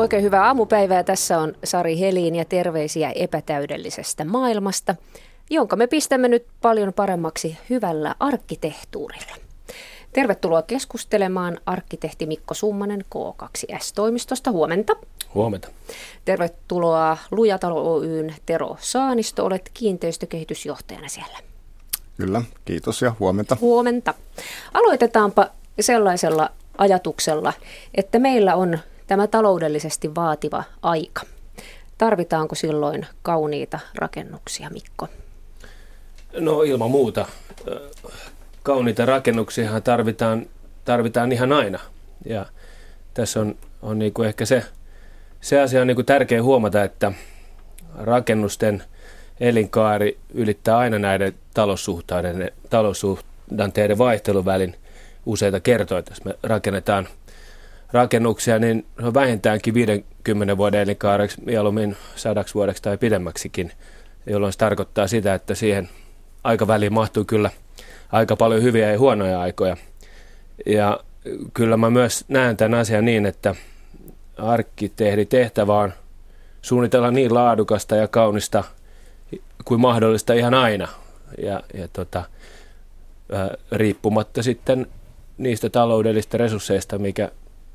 Oikein hyvää aamupäivää. Tässä on Sari Helin ja terveisiä epätäydellisestä maailmasta, jonka me pistämme nyt paljon paremmaksi hyvällä arkkitehtuurilla. Tervetuloa keskustelemaan arkkitehti Mikko Summanen K2S-toimistosta. Huomenta. Huomenta. Tervetuloa Lujatalo Oyn Tero Saanisto. Olet kiinteistökehitysjohtajana siellä. Kyllä, kiitos ja huomenta. Huomenta. Aloitetaanpa sellaisella ajatuksella, että meillä on tämä taloudellisesti vaativa aika. Tarvitaanko silloin kauniita rakennuksia, Mikko? No ilman muuta. Kauniita rakennuksia tarvitaan, tarvitaan ihan aina. Ja tässä on, on niin kuin ehkä se, se asia on niin kuin tärkeä huomata, että rakennusten elinkaari ylittää aina näiden taloussuhdanteiden vaihtelun välin useita kertoja. Jos me rakennetaan – rakennuksia, niin se vähintäänkin 50 vuoden elinkaareksi, mieluummin sadaksi vuodeksi tai pidemmäksikin, jolloin se tarkoittaa sitä, että siihen aikaväliin mahtuu kyllä aika paljon hyviä ja huonoja aikoja. Ja kyllä mä myös näen tämän asian niin, että arkkitehdin tehtävä on suunnitella niin laadukasta ja kaunista kuin mahdollista ihan aina. Ja, ja tota, riippumatta sitten niistä taloudellisista resursseista, mikä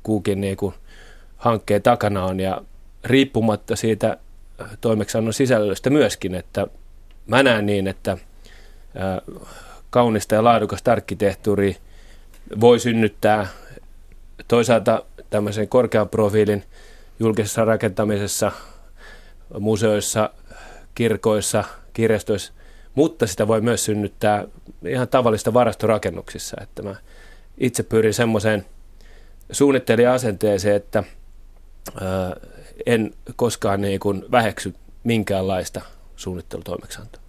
kuukin niin kuin hankkeen takana on ja riippumatta siitä äh, toimeksannon sisällöstä myöskin, että mä näen niin, että äh, kaunista ja laadukasta arkkitehtuuri voi synnyttää toisaalta tämmöisen korkean profiilin julkisessa rakentamisessa, museoissa, kirkoissa, kirjastoissa, mutta sitä voi myös synnyttää ihan tavallista varastorakennuksissa. Että mä itse pyrin semmoiseen suunnittelin asenteeseen, että en koskaan niin kuin väheksy minkäänlaista suunnittelutoimeksiantoa.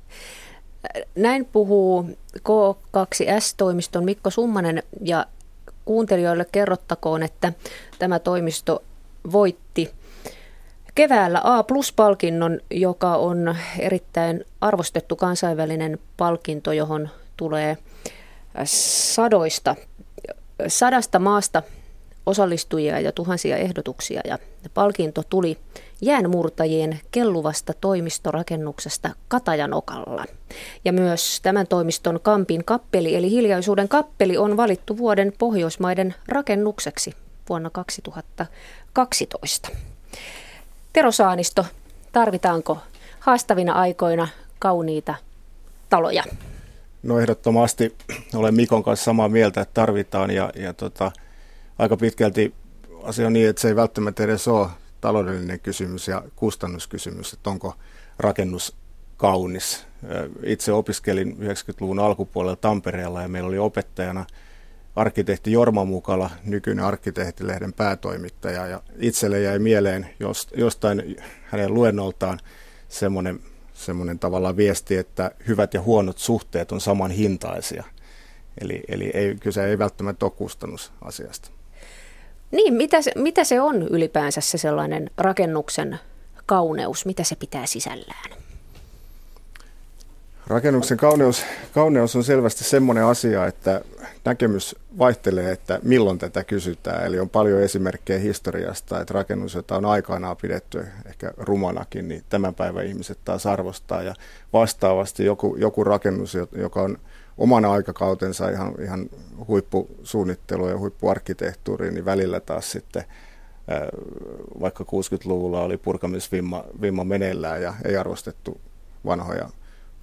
Näin puhuu K2S-toimiston Mikko Summanen ja kuuntelijoille kerrottakoon, että tämä toimisto voitti keväällä A-plus-palkinnon, joka on erittäin arvostettu kansainvälinen palkinto, johon tulee sadoista, sadasta maasta osallistujia ja tuhansia ehdotuksia ja palkinto tuli jäänmurtajien kelluvasta toimistorakennuksesta Katajanokalla. Ja myös tämän toimiston Kampin kappeli eli hiljaisuuden kappeli on valittu vuoden Pohjoismaiden rakennukseksi vuonna 2012. Tero Saanisto, tarvitaanko haastavina aikoina kauniita taloja? No ehdottomasti olen Mikon kanssa samaa mieltä, että tarvitaan ja, ja tota, aika pitkälti asia on niin, että se ei välttämättä edes ole taloudellinen kysymys ja kustannuskysymys, että onko rakennus kaunis. Itse opiskelin 90-luvun alkupuolella Tampereella ja meillä oli opettajana arkkitehti Jorma Mukala, nykyinen arkkitehtilehden päätoimittaja. Ja itselle jäi mieleen jostain hänen luennoltaan semmoinen, semmoinen tavallaan viesti, että hyvät ja huonot suhteet on saman hintaisia. Eli, eli ei, kyse ei välttämättä ole kustannusasiasta. Niin, mitä se, mitä se on ylipäänsä se sellainen rakennuksen kauneus, mitä se pitää sisällään? Rakennuksen kauneus, kauneus on selvästi semmoinen asia, että näkemys vaihtelee, että milloin tätä kysytään. Eli on paljon esimerkkejä historiasta, että rakennus, jota on aikanaan pidetty ehkä rumanakin, niin tämän päivän ihmiset taas arvostaa. Ja vastaavasti joku, joku rakennus, joka on omana aikakautensa ihan, ihan huippusuunnittelu ja huippuarkkitehtuuri, niin välillä taas sitten vaikka 60-luvulla oli purkamisvimma vimma meneillään ja ei arvostettu vanhoja,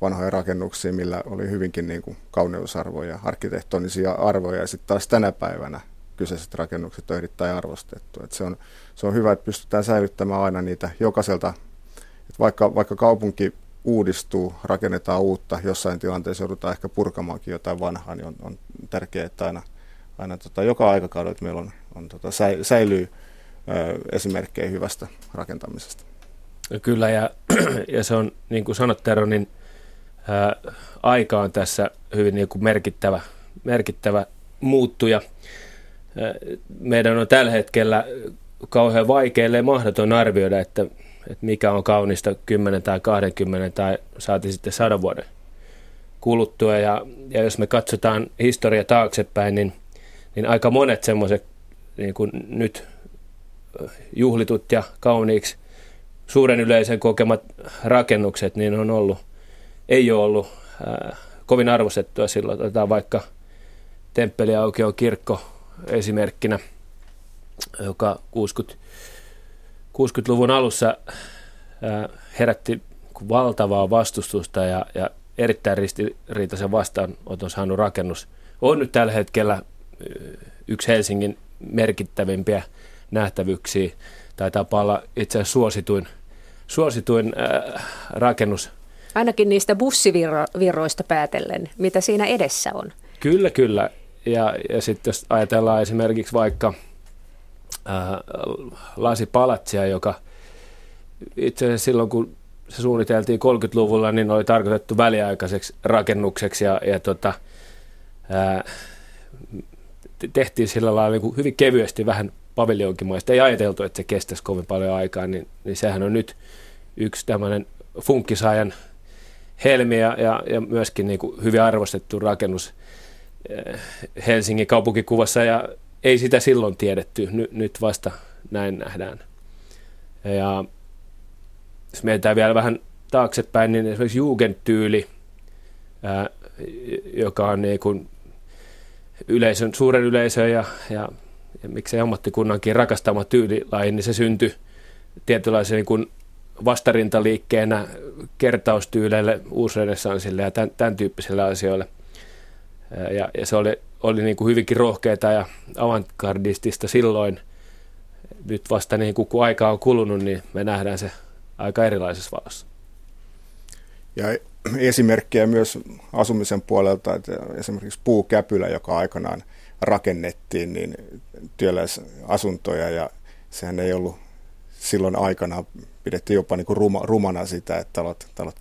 vanhoja rakennuksia, millä oli hyvinkin niin kuin kauneusarvoja, arkkitehtonisia arvoja ja sitten taas tänä päivänä kyseiset rakennukset on erittäin arvostettu. Et se, on, se on hyvä, että pystytään säilyttämään aina niitä jokaiselta, että vaikka, vaikka kaupunki uudistuu, rakennetaan uutta, jossain tilanteessa joudutaan ehkä purkamaankin jotain vanhaa, niin on, on tärkeää, että aina, aina tota, joka aikakaudella meillä on, on tota, säilyy ö, esimerkkejä hyvästä rakentamisesta. Kyllä, ja, ja se on, niin kuin sanot Tero, niin ää, aika on tässä hyvin niin kuin merkittävä, merkittävä muuttuja. Ää, meidän on tällä hetkellä kauhean vaikea, mahdoton arvioida, että että mikä on kaunista 10 tai 20 tai saati sitten 100 vuoden kuluttua. Ja, ja jos me katsotaan historia taaksepäin, niin, niin aika monet semmoiset niin nyt juhlitut ja kauniiksi suuren yleisen kokemat rakennukset, niin on ollut, ei ole ollut ää, kovin arvostettua silloin. Otetaan vaikka Temppeliaukio kirkko esimerkkinä, joka 60, 60-luvun alussa herätti valtavaa vastustusta ja, ja erittäin ristiriitaisen vastaanoton saanut rakennus on nyt tällä hetkellä yksi Helsingin merkittävimpiä nähtävyyksiä. Taitaa olla itse asiassa suosituin, suosituin äh, rakennus. Ainakin niistä bussivirroista päätellen, mitä siinä edessä on. Kyllä, kyllä. Ja, ja sitten jos ajatellaan esimerkiksi vaikka lasipalatsia, joka itse asiassa silloin kun se suunniteltiin 30-luvulla, niin oli tarkoitettu väliaikaiseksi rakennukseksi ja, ja tota, ää, tehtiin sillä lailla niin hyvin kevyesti vähän paviljonkimaista. Ei ajateltu, että se kestäisi kovin paljon aikaa, niin, niin sehän on nyt yksi tämmöinen funkkisaajan helmi ja, ja, ja myöskin niin kuin hyvin arvostettu rakennus Helsingin kaupunkikuvassa ja ei sitä silloin tiedetty, Ny, nyt vasta näin nähdään. Ja jos mietitään vielä vähän taaksepäin, niin esimerkiksi Jugendtyyli, ää, joka on niin kuin yleisön, suuren yleisön ja, ja, ja miksei ammattikunnankin rakastama tyylilaji, niin se syntyi tietynlaisen niin vastarintaliikkeenä kertaustyyleille, uusrenessanssille ja tämän, tämän tyyppisille asioille. Ja, ja se oli, oli niin kuin hyvinkin rohkeita ja avantgardistista silloin. Nyt vasta niin kuin, kun aika on kulunut, niin me nähdään se aika erilaisessa valossa. Ja esimerkkejä myös asumisen puolelta, että esimerkiksi puukäpylä, joka aikanaan rakennettiin, niin työläisasuntoja ja sehän ei ollut silloin aikana, pidettiin jopa niin kuin ruma, rumana sitä, että talot, talot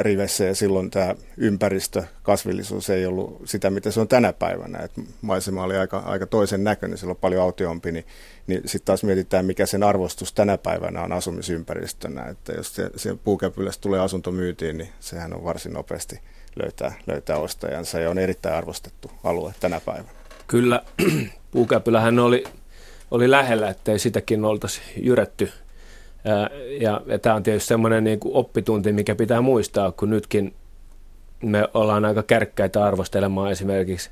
rivessä ja silloin tämä ympäristö, kasvillisuus ei ollut sitä, mitä se on tänä päivänä. Et maisema oli aika, aika toisen näköinen, silloin paljon autiompi, niin, niin sitten taas mietitään, mikä sen arvostus tänä päivänä on asumisympäristönä. Että jos se, se puukäpylästä tulee asunto myytiin, niin sehän on varsin nopeasti löytää, löytää ostajansa ja on erittäin arvostettu alue tänä päivänä. Kyllä, puukäpylähän oli, oli lähellä, ettei sitäkin oltaisi jyrätty ja, ja, ja tämä on tietysti semmoinen niin oppitunti, mikä pitää muistaa, kun nytkin me ollaan aika kärkkäitä arvostelemaan esimerkiksi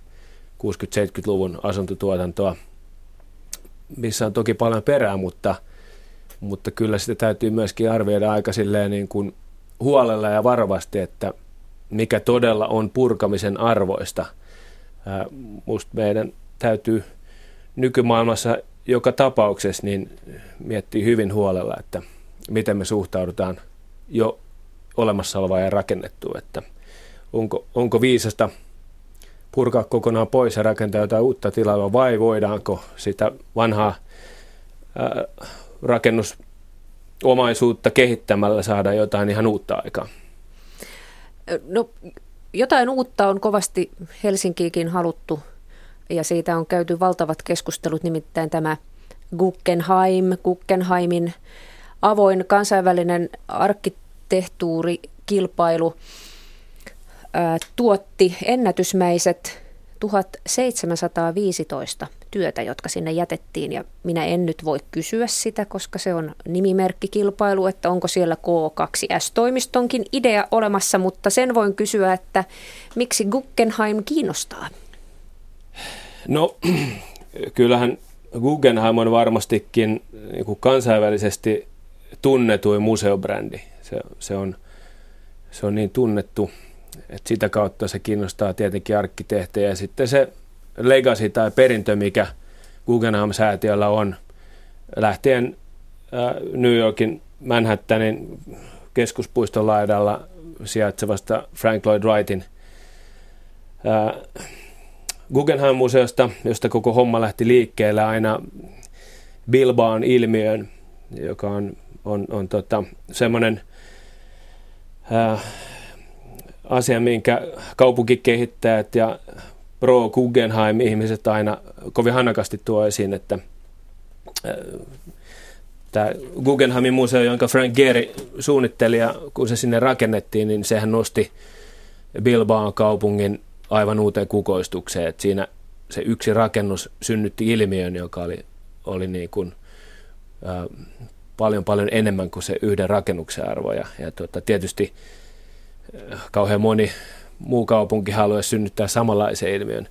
60-70-luvun asuntotuotantoa, missä on toki paljon perää, mutta, mutta kyllä sitä täytyy myöskin arvioida aika silleen niin kuin huolella ja varovasti, että mikä todella on purkamisen arvoista. Musta meidän täytyy nykymaailmassa joka tapauksessa niin miettii hyvin huolella, että miten me suhtaudutaan jo olemassa olevaan ja rakennettuun, että onko, onko viisasta purkaa kokonaan pois ja rakentaa jotain uutta tilaa vai voidaanko sitä vanhaa ää, rakennusomaisuutta kehittämällä saada jotain ihan uutta aikaa? No jotain uutta on kovasti Helsinkiikin haluttu ja siitä on käyty valtavat keskustelut, nimittäin tämä Guggenheim, Guggenheimin avoin kansainvälinen arkkitehtuurikilpailu ää, tuotti ennätysmäiset 1715 työtä, jotka sinne jätettiin. Ja minä en nyt voi kysyä sitä, koska se on nimimerkkikilpailu, että onko siellä K2S-toimistonkin idea olemassa, mutta sen voin kysyä, että miksi Guggenheim kiinnostaa? No, kyllähän Guggenheim on varmastikin niin kuin kansainvälisesti tunnetuin museobrändi. Se, se, on, se on niin tunnettu, että sitä kautta se kiinnostaa tietenkin arkkitehtejä. Ja sitten se legacy tai perintö, mikä Guggenheim-säätiöllä on, lähtien New Yorkin Manhattanin keskuspuiston laidalla sijaitsevasta Frank Lloyd Wrightin Guggenheim-museosta, josta koko homma lähti liikkeelle aina Bilbaan ilmiön, joka on, on, on tota, semmoinen äh, asia, minkä kaupunkikehittäjät ja pro Guggenheim ihmiset aina kovin hanakasti tuo esiin, että äh, tämä Guggenheimin museo, jonka Frank Gehry suunnitteli ja kun se sinne rakennettiin, niin sehän nosti Bilbaan kaupungin aivan uuteen kukoistukseen. Että siinä se yksi rakennus synnytti ilmiön, joka oli, oli niin kuin, äh, paljon paljon enemmän kuin se yhden rakennuksen arvo. Ja, ja tuota, tietysti äh, kauhean moni muu kaupunki haluaisi synnyttää samanlaisen ilmiön.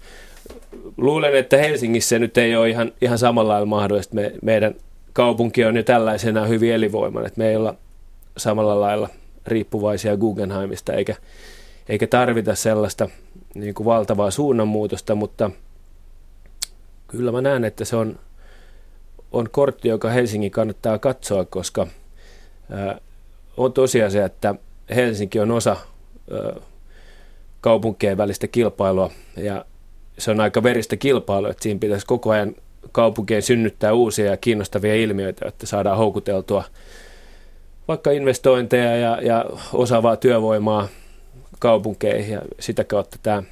Luulen, että Helsingissä nyt ei ole ihan, ihan samalla lailla mahdollista. Me, meidän kaupunki on jo tällaisena hyvin elinvoimainen, että me ei olla samalla lailla riippuvaisia Guggenheimista eikä, eikä tarvita sellaista niin kuin valtavaa suunnanmuutosta, mutta kyllä mä näen, että se on, on kortti, joka Helsingin kannattaa katsoa, koska ää, on tosiasia, että Helsinki on osa ää, kaupunkien välistä kilpailua ja se on aika veristä kilpailua, että siinä pitäisi koko ajan kaupunkien synnyttää uusia ja kiinnostavia ilmiöitä, että saadaan houkuteltua vaikka investointeja ja, ja osaavaa työvoimaa kaupunkeihin ja sitä kautta tämä,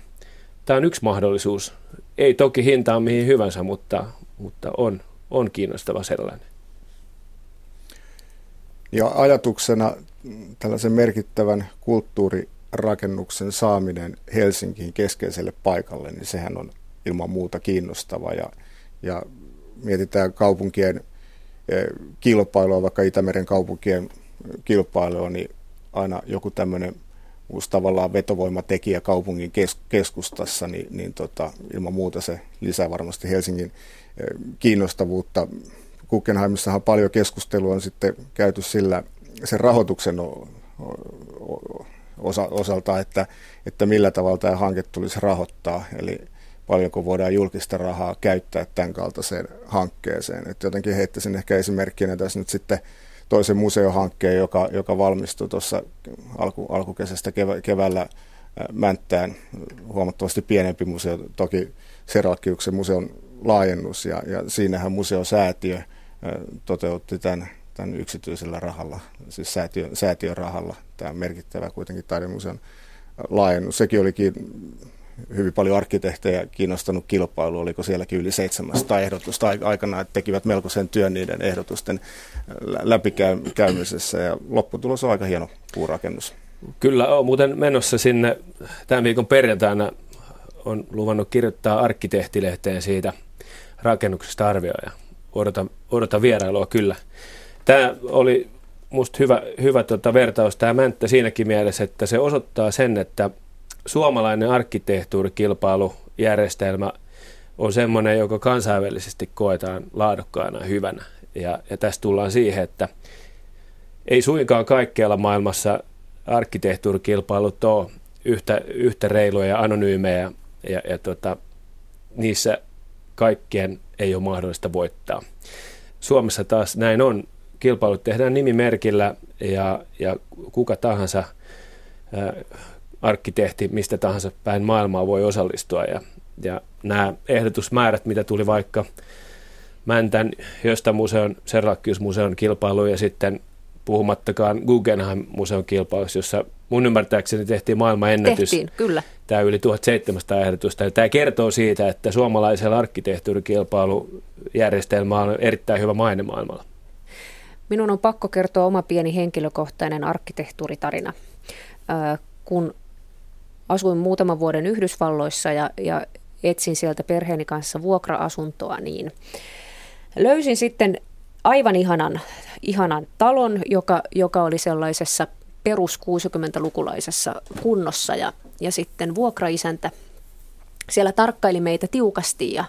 tämä on yksi mahdollisuus. Ei toki hintaan mihin hyvänsä, mutta, mutta on, on kiinnostava sellainen. Ja ajatuksena tällaisen merkittävän kulttuurirakennuksen saaminen Helsinkiin keskeiselle paikalle, niin sehän on ilman muuta kiinnostava. Ja, ja mietitään kaupunkien eh, kilpailua, vaikka Itämeren kaupunkien kilpailua, niin aina joku tämmöinen uusi tavallaan vetovoimatekijä kaupungin kes- keskustassa, niin, niin tota, ilman muuta se lisää varmasti Helsingin eh, kiinnostavuutta. Guggenheimissahan paljon keskustelua on sitten käyty sillä sen rahoituksen osa, osalta, että, että millä tavalla tämä hanke tulisi rahoittaa, eli paljonko voidaan julkista rahaa käyttää tämän kaltaiseen hankkeeseen. Että jotenkin heittäisin ehkä esimerkkinä tässä nyt sitten toisen museohankkeen, joka, joka valmistui tuossa alku, alkukesästä kevä, keväällä Mänttään, huomattavasti pienempi museo, toki Seralkiuksen museon laajennus, ja, ja siinähän museosäätiö toteutti tämän, tämän yksityisellä rahalla, siis säätiön, säätiön rahalla, tämä merkittävä kuitenkin taidemuseon laajennus. Sekin olikin hyvin paljon arkkitehtejä kiinnostanut kilpailu, oliko sielläkin yli 700 ehdotusta aikana, että tekivät melkoisen työn niiden ehdotusten läpikäymisessä ja lopputulos on aika hieno puurakennus. Kyllä on muuten menossa sinne tämän viikon perjantaina on luvannut kirjoittaa arkkitehtilehteen siitä rakennuksesta arvioja. Odotan, odotan vierailua kyllä. Tämä oli musta hyvä, hyvä tota vertaus tämä Mänttä siinäkin mielessä, että se osoittaa sen, että suomalainen arkkitehtuurikilpailujärjestelmä on semmoinen, joka kansainvälisesti koetaan laadukkaana hyvänä. Ja, ja tässä tullaan siihen, että ei suinkaan kaikkialla maailmassa arkkitehtuurikilpailut ole yhtä, yhtä reiluja ja anonyymejä, ja, ja tota, niissä kaikkien ei ole mahdollista voittaa. Suomessa taas näin on. Kilpailut tehdään nimimerkillä ja, ja kuka tahansa arkkitehti mistä tahansa päin maailmaa voi osallistua. Ja, ja nämä ehdotusmäärät, mitä tuli vaikka Mäntän Jöstä-museon, Serlakkius-museon kilpailu ja sitten puhumattakaan Guggenheim-museon kilpailu, jossa mun ymmärtääkseni tehtiin maailman ennätys. Tehtiin, kyllä. Tämä yli 1700 ehdotusta. Ja tämä kertoo siitä, että suomalaisella arkkitehtuurikilpailujärjestelmä on erittäin hyvä maine maailmalla. Minun on pakko kertoa oma pieni henkilökohtainen arkkitehtuuritarina. Kun asuin muutaman vuoden Yhdysvalloissa ja, ja etsin sieltä perheeni kanssa vuokra-asuntoa, niin löysin sitten aivan ihanan, ihanan talon, joka, joka oli sellaisessa perus 60-lukulaisessa kunnossa ja, ja sitten vuokraisäntä siellä tarkkaili meitä tiukasti ja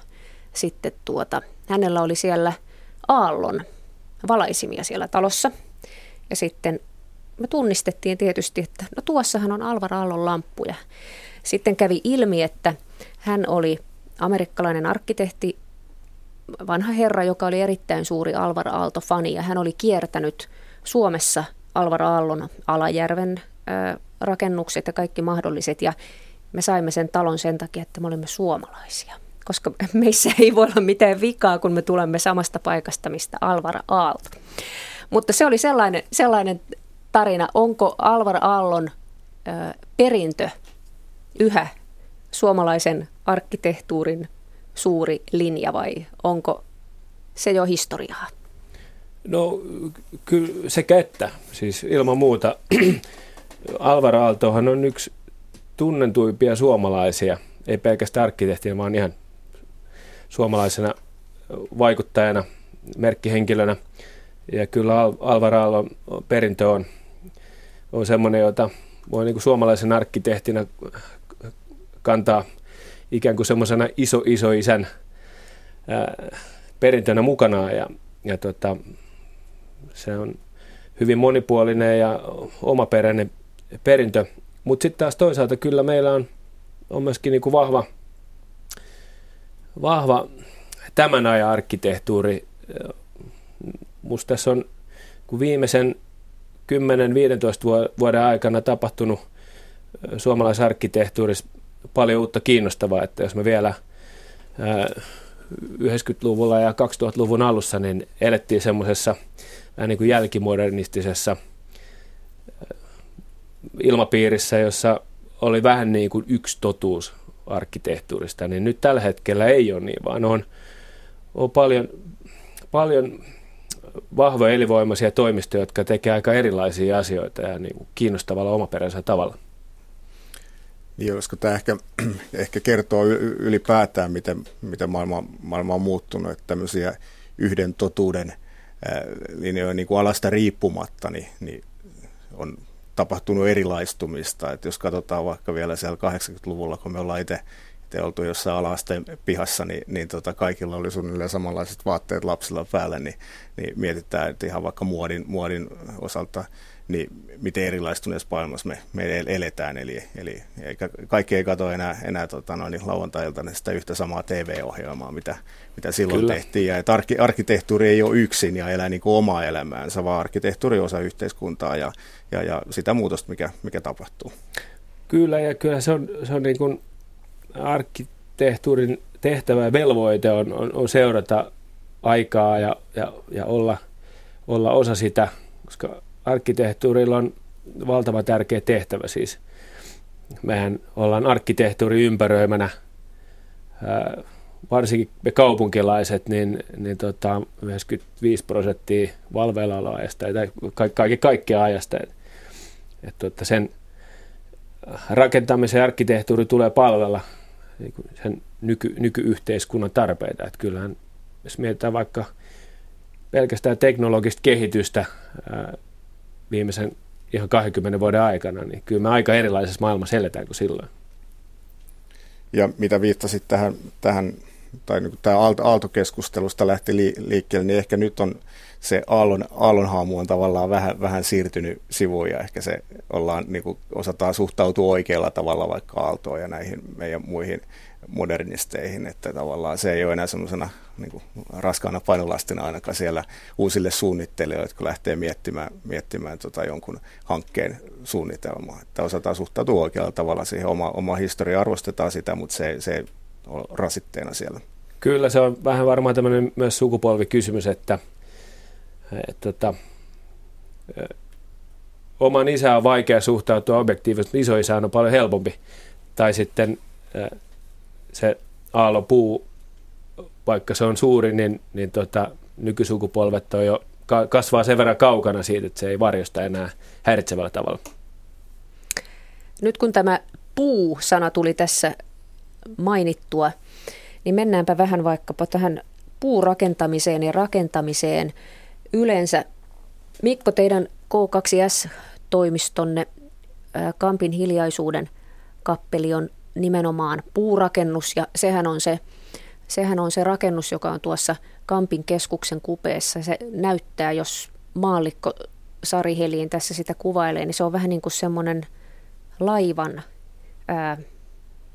sitten tuota, hänellä oli siellä aallon valaisimia siellä talossa ja sitten me tunnistettiin tietysti, että no tuossahan on Alvar Aallon lamppuja. Sitten kävi ilmi, että hän oli amerikkalainen arkkitehti, vanha herra, joka oli erittäin suuri Alvar Aalto-fani ja hän oli kiertänyt Suomessa Alvar Aallon Alajärven rakennukset ja kaikki mahdolliset ja me saimme sen talon sen takia, että me olimme suomalaisia. Koska meissä ei voi olla mitään vikaa, kun me tulemme samasta paikasta, mistä Alvar Aalto. Mutta se oli sellainen, sellainen tarina, onko Alvar Aallon perintö yhä suomalaisen arkkitehtuurin suuri linja vai onko se jo historiaa? No kyllä sekä että. Siis ilman muuta Alvar Aaltohan on yksi tunnentuimpia suomalaisia, ei pelkästään arkkitehtinä, vaan ihan suomalaisena vaikuttajana merkkihenkilönä. Ja kyllä Al- Alvar Aallon perintö on, on semmoinen, jota voi niin suomalaisen arkkitehtinä kantaa ikään kuin semmoisena iso iso isän perintönä mukanaan ja, ja tota, se on hyvin monipuolinen ja omaperäinen perintö. Mutta sitten taas toisaalta kyllä meillä on, on myöskin niinku vahva, vahva tämän ajan arkkitehtuuri. Musta tässä on kun viimeisen 10-15 vuoden aikana tapahtunut suomalaisarkkitehtuurissa paljon uutta kiinnostavaa, että jos me vielä 90-luvulla ja 2000-luvun alussa niin elettiin semmoisessa vähän niin kuin jälkimodernistisessa ilmapiirissä, jossa oli vähän niin kuin yksi totuus arkkitehtuurista, niin nyt tällä hetkellä ei ole niin, vaan on, on paljon, paljon vahvoja elinvoimaisia toimistoja, jotka tekee aika erilaisia asioita ja niin kuin kiinnostavalla omaperäisellä tavalla. Niin, olisiko tämä ehkä, ehkä kertoo ylipäätään, miten, miten maailma, maailma on muuttunut, että tämmöisiä yhden totuuden linjoja niin kuin alasta riippumatta, niin, niin on tapahtunut erilaistumista. Että jos katsotaan vaikka vielä siellä 80-luvulla, kun me ollaan itse te oltu jossain alaasteen pihassa, niin, niin tota, kaikilla oli suunnilleen samanlaiset vaatteet lapsilla päällä, niin, niin mietitään, että ihan vaikka muodin, muodin osalta niin miten erilaistuneessa maailmassa me, me eletään. Eli, eli eikä, kaikki ei katso enää, enää tota, noin, niin lauantailta sitä yhtä samaa TV-ohjelmaa, mitä, mitä silloin Kyllä. tehtiin. Ja että arki, arkkitehtuuri ei ole yksin ja elää niin kuin omaa elämäänsä, vaan arkkitehtuuri on osa yhteiskuntaa ja, ja, ja sitä muutosta, mikä, mikä tapahtuu. Kyllä, ja kyllä se on, se on niin kuin arkkitehtuurin tehtävä ja velvoite on, on, on seurata aikaa ja, ja, ja olla, olla osa sitä, koska arkkitehtuurilla on valtava tärkeä tehtävä siis. Mehän ollaan arkkitehtuuri ympäröimänä, varsinkin me kaupunkilaiset, niin, niin tota, 95 prosenttia valveillaoloajasta tai kaikki, kaikkea ajasta. Et, et, tota, sen rakentamisen arkkitehtuuri tulee palvella niin sen nyky, nykyyhteiskunnan tarpeita. Et kyllähän, jos mietitään vaikka pelkästään teknologista kehitystä, viimeisen ihan 20 vuoden aikana, niin kyllä me aika erilaisessa maailmassa eletään kuin silloin. Ja mitä viittasit tähän, tähän tai niin tämä aaltokeskustelusta lähti liikkeelle, niin ehkä nyt on se aallon, aallonhaamu on tavallaan vähän, vähän siirtynyt sivuun ja ehkä se ollaan, niin kuin osataan suhtautua oikealla tavalla vaikka aaltoon ja näihin meidän muihin modernisteihin, että tavallaan se ei ole enää semmoisena niin raskaana painolastina ainakaan siellä uusille suunnittelijoille, jotka lähtee miettimään, miettimään tota jonkun hankkeen suunnitelmaa. Että osataan suhtautua oikealla tavalla siihen, oma, oma historia arvostetaan sitä, mutta se, se ei ole rasitteena siellä. Kyllä, se on vähän varmaan tämmöinen myös sukupolvikysymys, että, että, että oman isä on vaikea suhtautua objektiivisesti, isoisään on paljon helpompi. Tai sitten se aallopuu, vaikka se on suuri, niin, niin tota, nykysukupolvet on jo kasvaa sen verran kaukana siitä, että se ei varjosta enää häiritsevällä tavalla. Nyt kun tämä puu-sana tuli tässä mainittua, niin mennäänpä vähän vaikkapa tähän puurakentamiseen ja rakentamiseen yleensä. Mikko, teidän K2S-toimistonne Kampin hiljaisuuden kappeli on nimenomaan puurakennus ja sehän on se, sehän on se rakennus, joka on tuossa Kampin keskuksen kupeessa. Se näyttää, jos maallikko Sari Heliin tässä sitä kuvailee, niin se on vähän niin kuin semmoinen laivan, ää,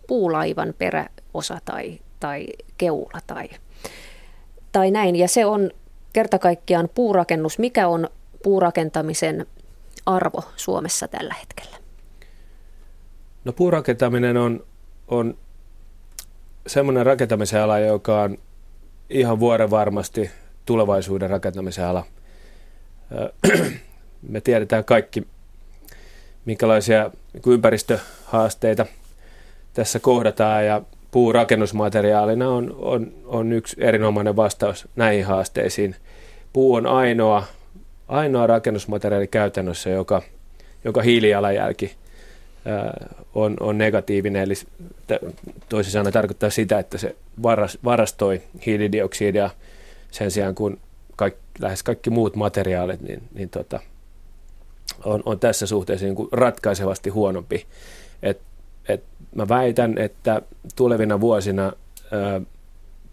puulaivan peräosa tai, tai keula tai, tai näin. Ja se on kerta kaikkiaan puurakennus. Mikä on puurakentamisen arvo Suomessa tällä hetkellä? No puurakentaminen on on semmoinen rakentamisen ala, joka on ihan vuoren varmasti tulevaisuuden rakentamisen ala. Me tiedetään kaikki, minkälaisia ympäristöhaasteita tässä kohdataan ja puurakennusmateriaalina on, on, on yksi erinomainen vastaus näihin haasteisiin. Puu on ainoa, ainoa rakennusmateriaali käytännössä, joka, joka hiilijalanjälki on, on negatiivinen, eli toisin sanoen tarkoittaa sitä, että se varastoi hiilidioksidia sen sijaan, kun kaikki, lähes kaikki muut materiaalit, niin, niin tota, on, on tässä suhteessa niin kuin ratkaisevasti huonompi. Et, et mä väitän, että tulevina vuosina ää,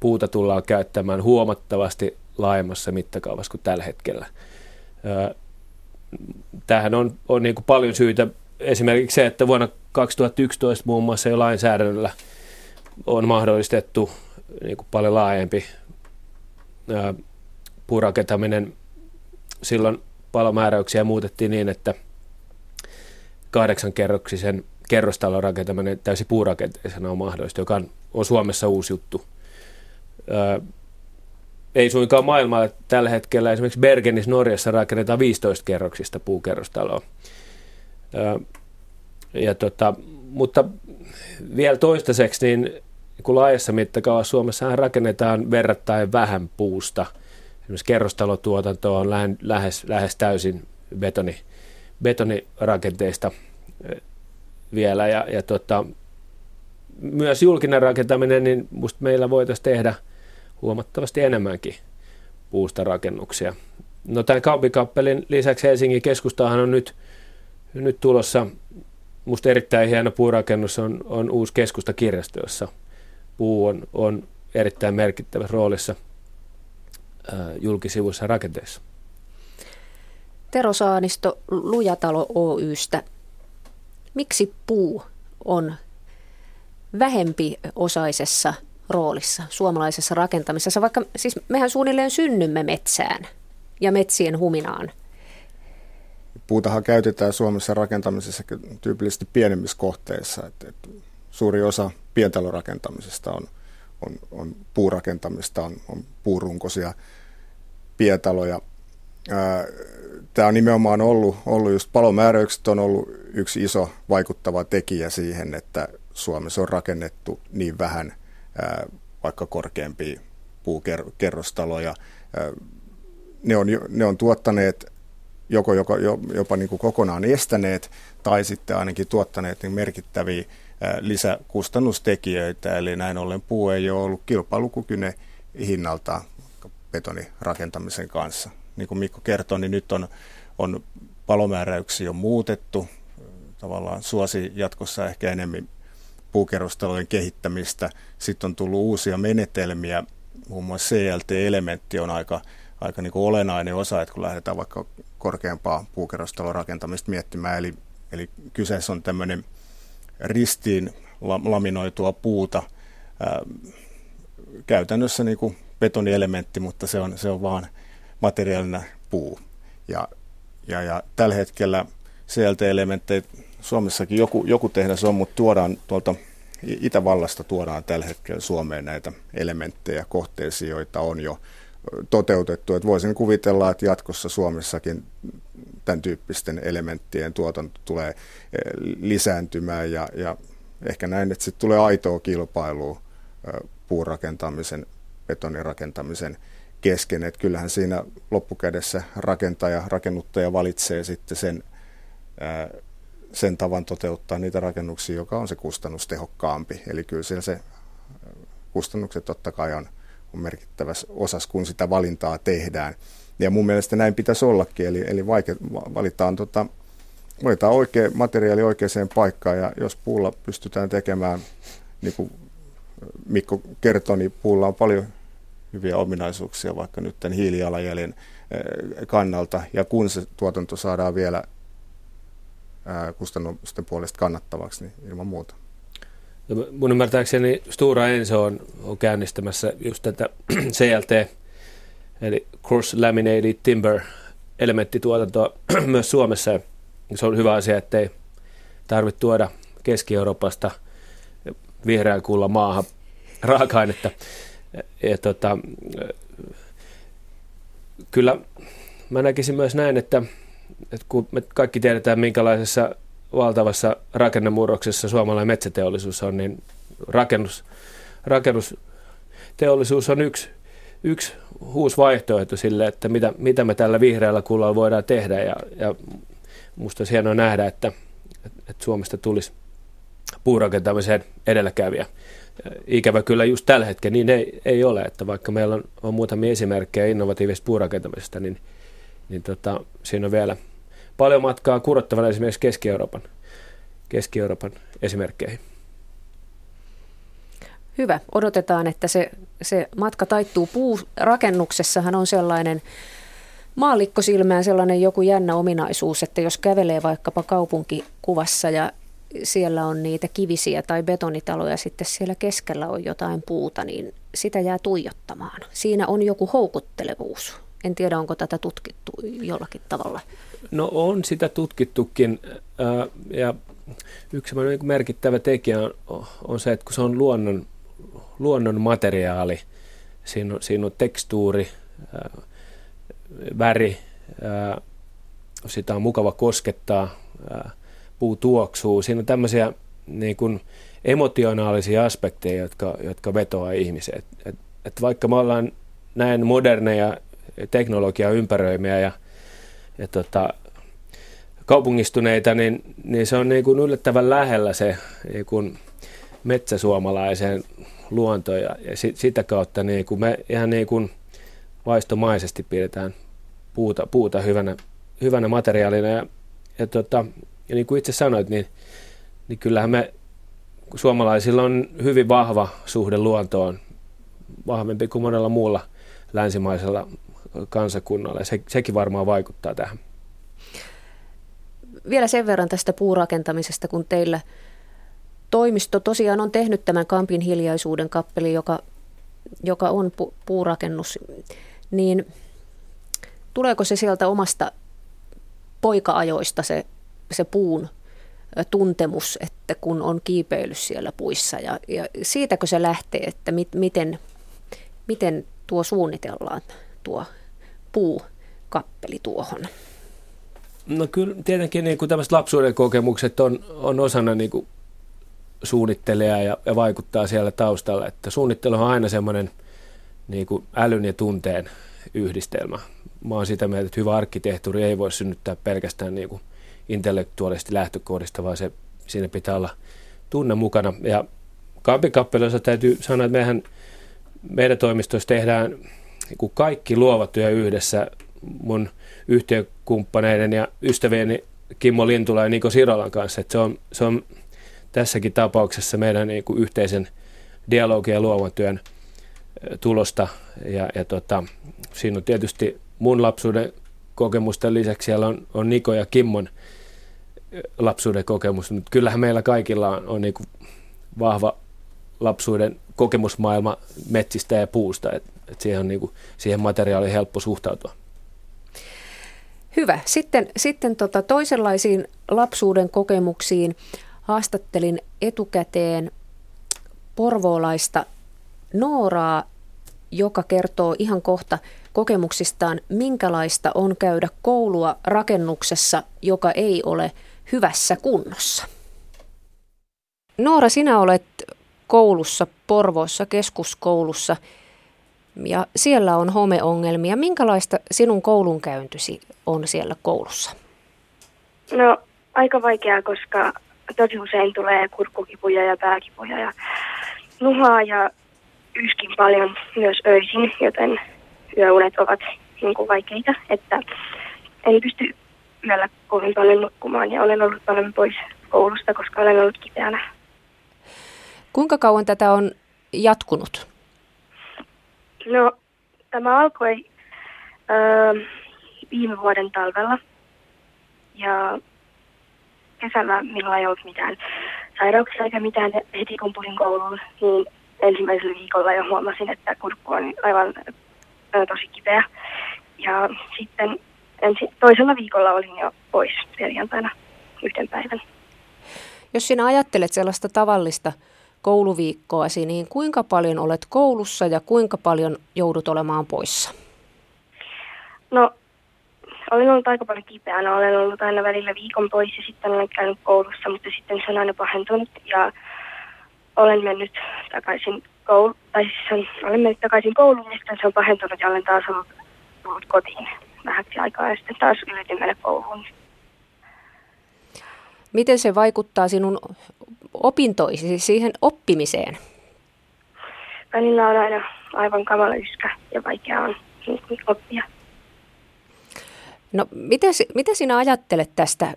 puuta tullaan käyttämään huomattavasti laajemmassa mittakaavassa kuin tällä hetkellä. Ää, tähän on, on niin kuin paljon syitä. Esimerkiksi se, että vuonna 2011 muun muassa jo lainsäädännöllä on mahdollistettu niin kuin paljon laajempi ää, puurakentaminen. Silloin palomääräyksiä muutettiin niin, että kahdeksan kerroksisen kerrostalon rakentaminen täysin puurakenteisena on mahdollista, joka on, on Suomessa uusi juttu. Ää, ei suinkaan maailmalla tällä hetkellä. Esimerkiksi Bergenis Norjassa rakennetaan 15 kerroksista puukerrostaloa. Ja tota, mutta vielä toistaiseksi, niin kun laajassa mittakaavassa Suomessa rakennetaan verrattain vähän puusta. Esimerkiksi kerrostalotuotanto on lähes, lähes täysin betoni, betonirakenteista vielä. Ja, ja tota, myös julkinen rakentaminen, niin musta meillä voitaisiin tehdä huomattavasti enemmänkin puusta rakennuksia. No tämän kaupikappelin lisäksi Helsingin keskustahan on nyt, nyt tulossa, musta erittäin hieno puurakennus on, on uusi keskustakirjasto, jossa puu on, on erittäin merkittävässä roolissa ää, julkisivuissa rakenteissa. Tero Saanisto Lujatalo Oystä. Miksi puu on vähempi osaisessa roolissa suomalaisessa rakentamisessa, vaikka siis mehän suunnilleen synnymme metsään ja metsien huminaan. Puutahan käytetään Suomessa rakentamisessa tyypillisesti pienemmissä kohteissa. Että, että suuri osa pientalorakentamisesta on, on, on puurakentamista, on, on puurunkoisia pientaloja. Tämä on nimenomaan ollut, ollut just palomääräykset on ollut yksi iso vaikuttava tekijä siihen, että Suomessa on rakennettu niin vähän ää, vaikka korkeampia puukerrostaloja. Ne on, ne on tuottaneet joko, joko jopa niin kuin kokonaan estäneet tai sitten ainakin tuottaneet niin merkittäviä lisäkustannustekijöitä, eli näin ollen puu ei ole ollut kilpailukykyinen hinnalta betonirakentamisen kanssa. Niin kuin Mikko kertoi, niin nyt on, on palomääräyksiä on muutettu, tavallaan suosi jatkossa ehkä enemmän puukerrostalojen kehittämistä. Sitten on tullut uusia menetelmiä, muun muassa CLT-elementti on aika, aika niin kuin olennainen osa, että kun lähdetään vaikka korkeampaa puukerrostalon rakentamista miettimään, eli, eli kyseessä on tämmöinen ristiin laminoitua puuta, ää, käytännössä niin kuin betonielementti, mutta se on, se on vaan materiaalina puu. Ja, ja, ja tällä hetkellä CLT-elementtejä Suomessakin joku, joku tehdas on, mutta tuodaan tuolta Itävallasta tuodaan tällä hetkellä Suomeen näitä elementtejä kohteisiin, joita on jo toteutettu. Että voisin kuvitella, että jatkossa Suomessakin tämän tyyppisten elementtien tuotanto tulee lisääntymään ja, ja ehkä näin, että sitten tulee aitoa kilpailua puurakentamisen, betonirakentamisen kesken. Että kyllähän siinä loppukädessä rakentaja, rakennuttaja valitsee sitten sen sen tavan toteuttaa niitä rakennuksia, joka on se kustannustehokkaampi. Eli kyllä siellä se kustannukset totta kai on, on merkittävässä osassa, kun sitä valintaa tehdään. Ja mun mielestä näin pitäisi ollakin, eli, eli vaike, valitaan, tota, valitaan oikea materiaali oikeaan paikkaan, ja jos puulla pystytään tekemään, niin kuin Mikko kertoi, niin puulla on paljon hyviä ominaisuuksia, vaikka nyt tämän hiilijalanjäljen kannalta, ja kun se tuotanto saadaan vielä kustannusten puolesta kannattavaksi, niin ilman muuta. Mun ymmärtääkseni Stura Enso on, on käynnistämässä just tätä CLT, eli Cross Laminated Timber elementtituotantoa myös Suomessa. Se on hyvä asia, ettei tarvitse tuoda Keski-Euroopasta vihreän kuulla maahan raaka-ainetta. Ja tota, kyllä mä näkisin myös näin, että että kun me kaikki tiedetään, minkälaisessa valtavassa rakennemurroksessa suomalainen metsäteollisuus on, niin rakennus, rakennusteollisuus on yksi, yksi uusi vaihtoehto sille, että mitä, mitä me tällä vihreällä kullalla voidaan tehdä. Ja, ja musta olisi hienoa nähdä, että, että Suomesta tulisi puurakentamisen edelläkävijä. Ikävä kyllä just tällä hetkellä niin ei, ei ole, että vaikka meillä on, on muutamia esimerkkejä innovatiivisesta puurakentamisesta, niin, niin tota, siinä on vielä paljon matkaa kurottavana esimerkiksi Keski-Euroopan, Keski-Euroopan esimerkkeihin. Hyvä. Odotetaan, että se, se matka taittuu. Puurakennuksessahan on sellainen maallikkosilmään sellainen joku jännä ominaisuus, että jos kävelee vaikkapa kaupunkikuvassa ja siellä on niitä kivisiä tai betonitaloja, sitten siellä keskellä on jotain puuta, niin sitä jää tuijottamaan. Siinä on joku houkuttelevuus. En tiedä, onko tätä tutkittu jollakin tavalla. No on sitä tutkittukin ja yksi merkittävä tekijä on, on se, että kun se on luonnon, luonnon materiaali, siinä on, siinä on tekstuuri, väri, sitä on mukava koskettaa, puu tuoksuu. Siinä on tämmöisiä niin kuin emotionaalisia aspekteja, jotka, jotka vetoaa ihmiseen. Et, et, et vaikka me ollaan näin moderneja teknologia ympäröimiä ja, ja tota, kaupungistuneita, niin, niin se on niin kuin yllättävän lähellä se niin kuin metsäsuomalaisen luonto ja, ja sit, sitä kautta niin kuin me ihan niin kuin vaistomaisesti pidetään puuta, puuta hyvänä, hyvänä materiaalina. Ja, ja, tota, ja niin kuin itse sanoit, niin, niin kyllähän me suomalaisilla on hyvin vahva suhde luontoon, vahvempi kuin monella muulla länsimaisella kansakunnalla. Se, sekin varmaan vaikuttaa tähän. Vielä sen verran tästä puurakentamisesta, kun teillä toimisto tosiaan on tehnyt tämän Kampin hiljaisuuden kappeli, joka, joka on pu, puurakennus, niin tuleeko se sieltä omasta poika-ajoista se, se puun tuntemus, että kun on kiipeily siellä puissa ja, ja siitäkö se lähtee, että mit, miten, miten tuo suunnitellaan tuo puukappeli tuohon? No kyllä tietenkin niin kuin tämmöiset lapsuuden kokemukset on, on osana niin kuin suunnittelijaa ja, ja vaikuttaa siellä taustalla. Että suunnittelu on aina semmoinen niin kuin älyn ja tunteen yhdistelmä. Mä oon sitä mieltä, että hyvä arkkitehtuuri ei voi synnyttää pelkästään niin kuin intellektuaalisesti lähtökohdista, vaan se, siinä pitää olla tunne mukana. Ja kampikappelissa täytyy sanoa, että meidän, meidän toimistossa tehdään niin kuin kaikki luovat työ yhdessä mun yhtiökumppaneiden ja ystävieni Kimmo Lintula ja Niko Sirolan kanssa. Että se, on, se on tässäkin tapauksessa meidän niin kuin yhteisen dialogin ja luovan työn tulosta. Ja, ja tota, siinä on tietysti mun lapsuuden kokemusten lisäksi siellä on, on Niko ja Kimmon lapsuuden kokemus, mutta kyllähän meillä kaikilla on, on niin kuin vahva lapsuuden kokemusmaailma metsistä ja puusta, että et siihen, on niin kuin, siihen materiaaliin helppo suhtautua. Hyvä. Sitten, sitten tota toisenlaisiin lapsuuden kokemuksiin haastattelin etukäteen porvoolaista Nooraa, joka kertoo ihan kohta kokemuksistaan, minkälaista on käydä koulua rakennuksessa, joka ei ole hyvässä kunnossa. Noora, sinä olet koulussa, Porvoossa, keskuskoulussa, ja siellä on homeongelmia. Minkälaista sinun koulunkäyntisi on siellä koulussa? No, aika vaikeaa, koska tosi usein tulee kurkkukipuja ja pääkipuja ja nuhaa ja yskin paljon myös öisin, joten yöunet ovat niin kuin vaikeita, että en pysty yöllä kovin paljon nukkumaan ja olen ollut paljon pois koulusta, koska olen ollut kipeänä. Kuinka kauan tätä on jatkunut? No, tämä alkoi öö, viime vuoden talvella ja kesällä minulla ei ollut mitään sairauksia eikä mitään heti kun tulin kouluun, niin ensimmäisellä viikolla jo huomasin, että kurkku on aivan ää, tosi kipeä. Ja sitten ensi, toisella viikolla olin jo pois perjantaina yhden päivän. Jos sinä ajattelet sellaista tavallista kouluviikkoasi, niin kuinka paljon olet koulussa ja kuinka paljon joudut olemaan poissa? No, olen ollut aika paljon kipeänä. Olen ollut aina välillä viikon pois ja sitten olen käynyt koulussa, mutta sitten se on aina pahentunut ja olen mennyt takaisin koulu, tai siis olen mennyt takaisin kouluun ja sitten se on pahentunut ja olen taas ollut tullut kotiin vähäksi aikaa ja sitten taas yritin mennä kouluun. Miten se vaikuttaa sinun opintoihin, siis siihen oppimiseen? Välillä on aina aivan kamala yskä ja vaikea on niin oppia. No, miten, miten sinä ajattelet tästä,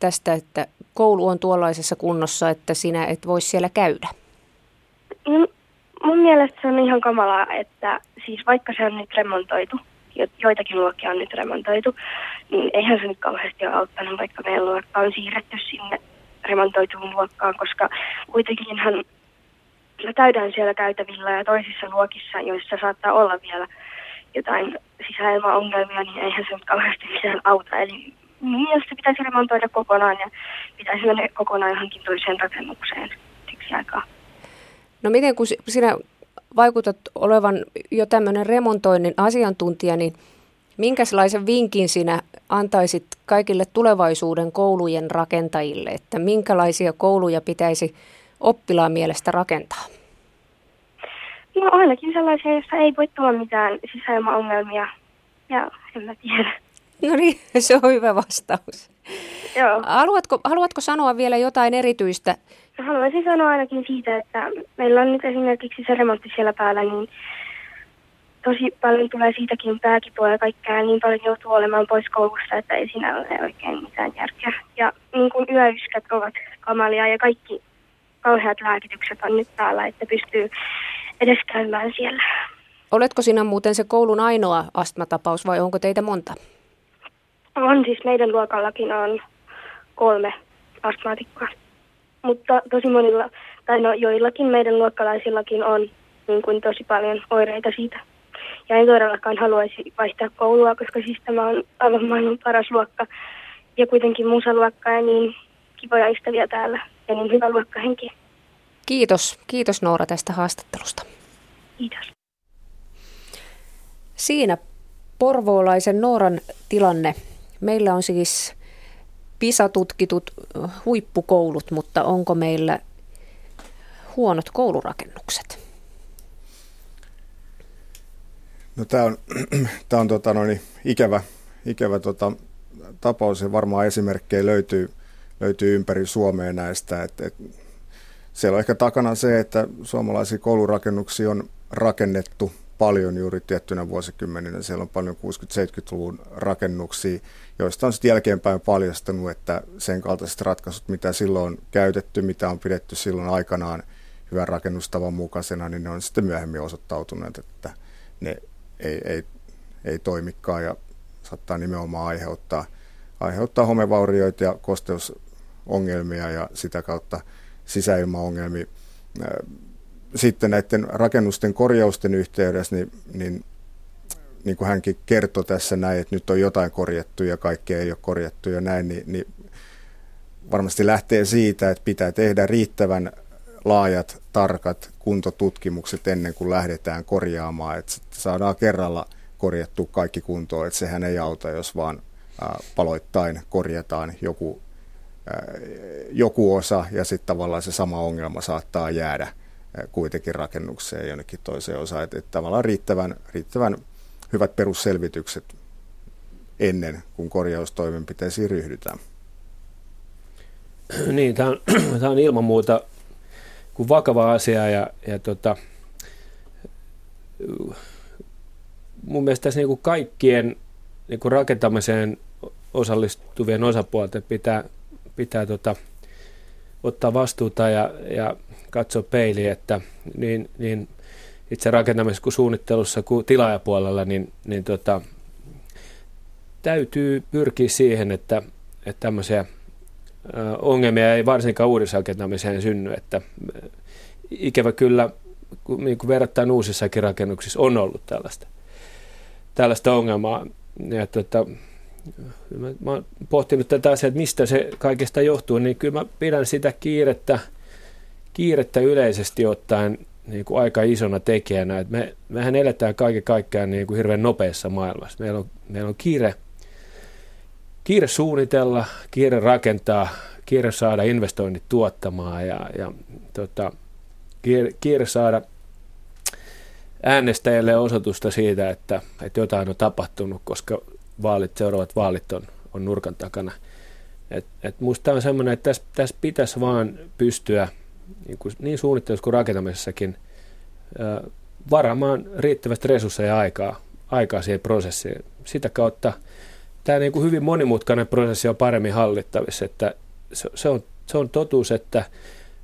tästä, että koulu on tuollaisessa kunnossa, että sinä et voi siellä käydä? No, mun mielestä se on ihan kamalaa, että siis vaikka se on nyt remontoitu, joitakin luokkia on nyt remontoitu, niin eihän se nyt kauheasti ole auttanut, vaikka meidän luokka on siirretty sinne remontoituun luokkaan, koska kuitenkinhan me käydään siellä käytävillä ja toisissa luokissa, joissa saattaa olla vielä jotain sisäilmaongelmia, niin eihän se nyt kauheasti mitään auta. Eli mun mielestä pitäisi remontoida kokonaan ja pitäisi mennä kokonaan johonkin toiseen rakennukseen siksi aikaa. No miten kun sinä vaikutat olevan jo tämmöinen remontoinnin asiantuntija, niin minkälaisen vinkin sinä antaisit kaikille tulevaisuuden koulujen rakentajille, että minkälaisia kouluja pitäisi oppilaan mielestä rakentaa? No ainakin sellaisia, joissa ei voi tulla mitään sisäilmaongelmia. Ja en mä tiedä. No niin, se on hyvä vastaus. Joo. Haluatko, haluatko sanoa vielä jotain erityistä? No, haluaisin sanoa ainakin siitä, että meillä on nyt esimerkiksi se remontti siellä päällä, niin tosi paljon tulee siitäkin pääkipua ja kaikkea, niin paljon joutuu olemaan pois koulussa, että ei siinä ole oikein mitään järkeä. Ja niin kuin yöyskät ovat kamalia ja kaikki kauheat lääkitykset on nyt täällä, että pystyy edes käymään siellä. Oletko sinä muuten se koulun ainoa astmatapaus vai onko teitä monta? On siis meidän luokallakin on kolme astmaatikkoa. Mutta tosi monilla, tai no joillakin meidän luokkalaisillakin on niin kuin tosi paljon oireita siitä. Ja en todellakaan haluaisi vaihtaa koulua, koska siis tämä on aivan maailman paras luokka. Ja kuitenkin musaluokka ja niin kivoja ystäviä täällä ja niin hyvä luokkahenki. Kiitos. Kiitos Noora tästä haastattelusta. Kiitos. Siinä porvoolaisen Nooran tilanne. Meillä on siis PISA-tutkitut huippukoulut, mutta onko meillä huonot koulurakennukset? No tämä on, tää on tota, no niin, ikävä, ikävä tota, tapaus ja varmaan esimerkkejä löytyy, löytyy ympäri Suomea näistä. Et, et, siellä on ehkä takana se, että suomalaisia koulurakennuksia on rakennettu paljon juuri tiettynä vuosikymmeninä. Siellä on paljon 60-70-luvun rakennuksia, joista on sitten jälkeenpäin paljastunut, että sen kaltaiset ratkaisut, mitä silloin on käytetty, mitä on pidetty silloin aikanaan hyvän rakennustavan mukaisena, niin ne on sitten myöhemmin osoittautuneet, että ne ei, ei, ei toimikaan ja saattaa nimenomaan aiheuttaa, aiheuttaa homevaurioita ja kosteusongelmia ja sitä kautta sisäilmaongelmia. Sitten näiden rakennusten korjausten yhteydessä, niin, niin, niin kuin hänkin kertoi tässä näin, että nyt on jotain korjattu ja kaikkea ei ole korjattu ja näin, niin, niin varmasti lähtee siitä, että pitää tehdä riittävän laajat, tarkat kuntotutkimukset ennen kuin lähdetään korjaamaan, että saadaan kerralla korjattu kaikki kuntoon, että sehän ei auta, jos vaan paloittain korjataan joku, joku osa ja sitten tavallaan se sama ongelma saattaa jäädä kuitenkin rakennukseen jonnekin toiseen osaan, että, tavallaan riittävän, riittävän hyvät perusselvitykset ennen kuin korjaustoimenpiteisiin ryhdytään. Niin, tämä on, tämä on ilman muuta kuin vakava asia ja, ja tota, mun mielestä tässä niin kuin kaikkien niin kuin rakentamiseen osallistuvien osapuolten pitää, pitää tota, ottaa vastuuta ja, ja katsoa peiliin, että niin, niin itse rakentamisessa kuin suunnittelussa kuin tilaajapuolella, niin, niin tota, täytyy pyrkiä siihen, että, että tämmöisiä ongelmia ei varsinkaan uudisrakentamiseen synny, että ikävä kyllä, niin kuin verrattain uusissakin rakennuksissa on ollut tällaista, tällaista ongelmaa. Ja, tota, mä, mä oon pohtinut tätä asiaa, että mistä se kaikesta johtuu, niin kyllä mä pidän sitä kiirettä, kiirettä yleisesti ottaen niin kuin aika isona tekijänä. että me, mehän eletään kaiken kaikkiaan niin kuin hirveän nopeassa maailmassa. Meillä on, meillä on kiire kiire suunnitella, kiire rakentaa, kiire saada investoinnit tuottamaan ja, ja tota, kiire, kiire saada äänestäjille osoitusta siitä, että, että jotain on tapahtunut, koska vaalit, seuraavat vaalit on, on nurkan takana. Et, et musta on semmoinen, että tässä, tässä pitäisi vaan pystyä niin, kuin, niin suunnittelussa kuin rakentamisessakin varaamaan riittävästi resursseja ja aikaa, aikaa siihen prosessiin. Sitä kautta tämä niin kuin hyvin monimutkainen prosessi on paremmin hallittavissa. Että se, se, on, se on totuus, että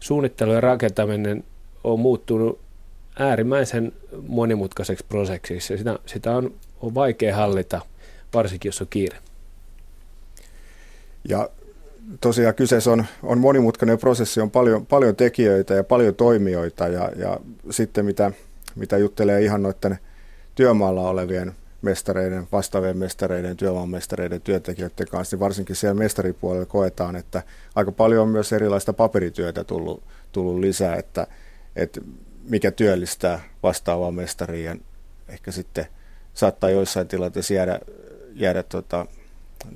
suunnittelu ja rakentaminen on muuttunut äärimmäisen monimutkaiseksi prosessiksi. Sitä, sitä on, on vaikea hallita, varsinkin jos on kiire. Ja tosiaan kyseessä on, on monimutkainen prosessi, on paljon, paljon tekijöitä ja paljon toimijoita ja, ja sitten mitä, mitä juttelee ihan noiden työmaalla olevien mestareiden, vastaavien mestareiden, työvoimamestareiden, työntekijöiden kanssa, niin varsinkin siellä mestaripuolella koetaan, että aika paljon on myös erilaista paperityötä tullut, tullut lisää, että, että mikä työllistää vastaavaa mestaria ja ehkä sitten saattaa joissain tilanteissa jäädä, jäädä tota,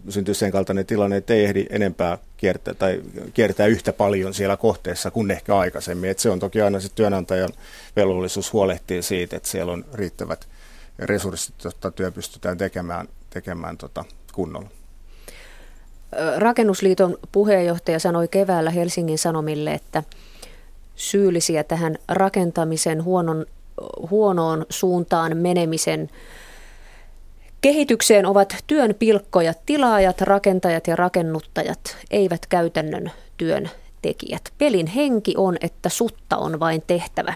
syntyy sen kaltainen tilanne, että ei ehdi enempää kiertää, tai kiertää yhtä paljon siellä kohteessa kuin ehkä aikaisemmin. Et se on toki aina se työnantajan velvollisuus huolehtia siitä, että siellä on riittävät resurssit, jotta työ pystytään tekemään, tekemään tota kunnolla. Rakennusliiton puheenjohtaja sanoi keväällä Helsingin Sanomille, että syyllisiä tähän rakentamisen huonon, huonoon suuntaan menemisen kehitykseen ovat työn pilkkoja, tilaajat, rakentajat ja rakennuttajat, eivät käytännön työn tekijät. Pelin henki on, että sutta on vain tehtävä,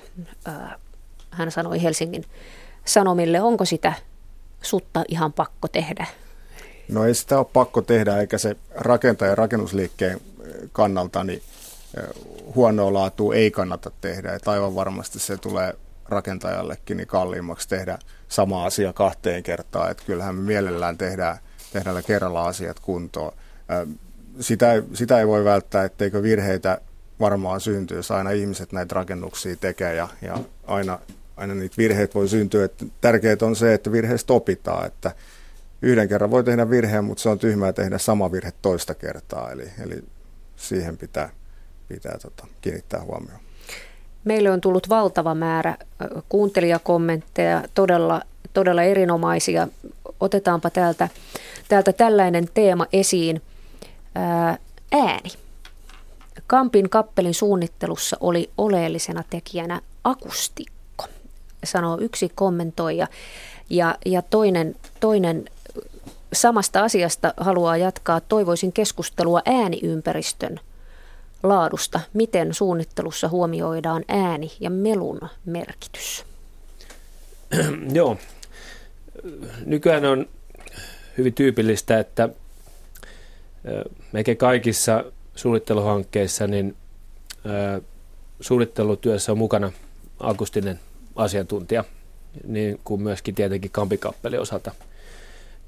hän sanoi Helsingin Sanomille. Onko sitä sutta ihan pakko tehdä? No ei sitä ole pakko tehdä, eikä se rakentaja rakennusliikkeen kannalta niin huonoa laatua ei kannata tehdä. Että aivan varmasti se tulee rakentajallekin niin kalliimmaksi tehdä sama asia kahteen kertaan. Että kyllähän me mielellään tehdään, tehdään kerralla asiat kuntoon. Sitä, sitä ei voi välttää, etteikö virheitä varmaan syntyy, jos aina ihmiset näitä rakennuksia tekee ja, ja aina, aina niitä virheitä voi syntyä. Että tärkeää on se, että virheistä opitaan, että yhden kerran voi tehdä virheen, mutta se on tyhmää tehdä sama virhe toista kertaa, eli, eli siihen pitää, pitää tota, kiinnittää huomioon. Meille on tullut valtava määrä kuuntelijakommentteja, todella, todella erinomaisia. Otetaanpa täältä, täältä tällainen teema esiin. Ää, ääni. Kampin kappelin suunnittelussa oli oleellisena tekijänä akustikko, sanoo yksi kommentoija. Ja, ja toinen, toinen samasta asiasta haluaa jatkaa. Toivoisin keskustelua ääniympäristön laadusta. Miten suunnittelussa huomioidaan ääni ja melun merkitys? Joo. Nykyään on hyvin tyypillistä, että melkein kaikissa suunnitteluhankkeissa niin suunnittelutyössä on mukana akustinen asiantuntija, niin kuin myöskin tietenkin kampikappelin osalta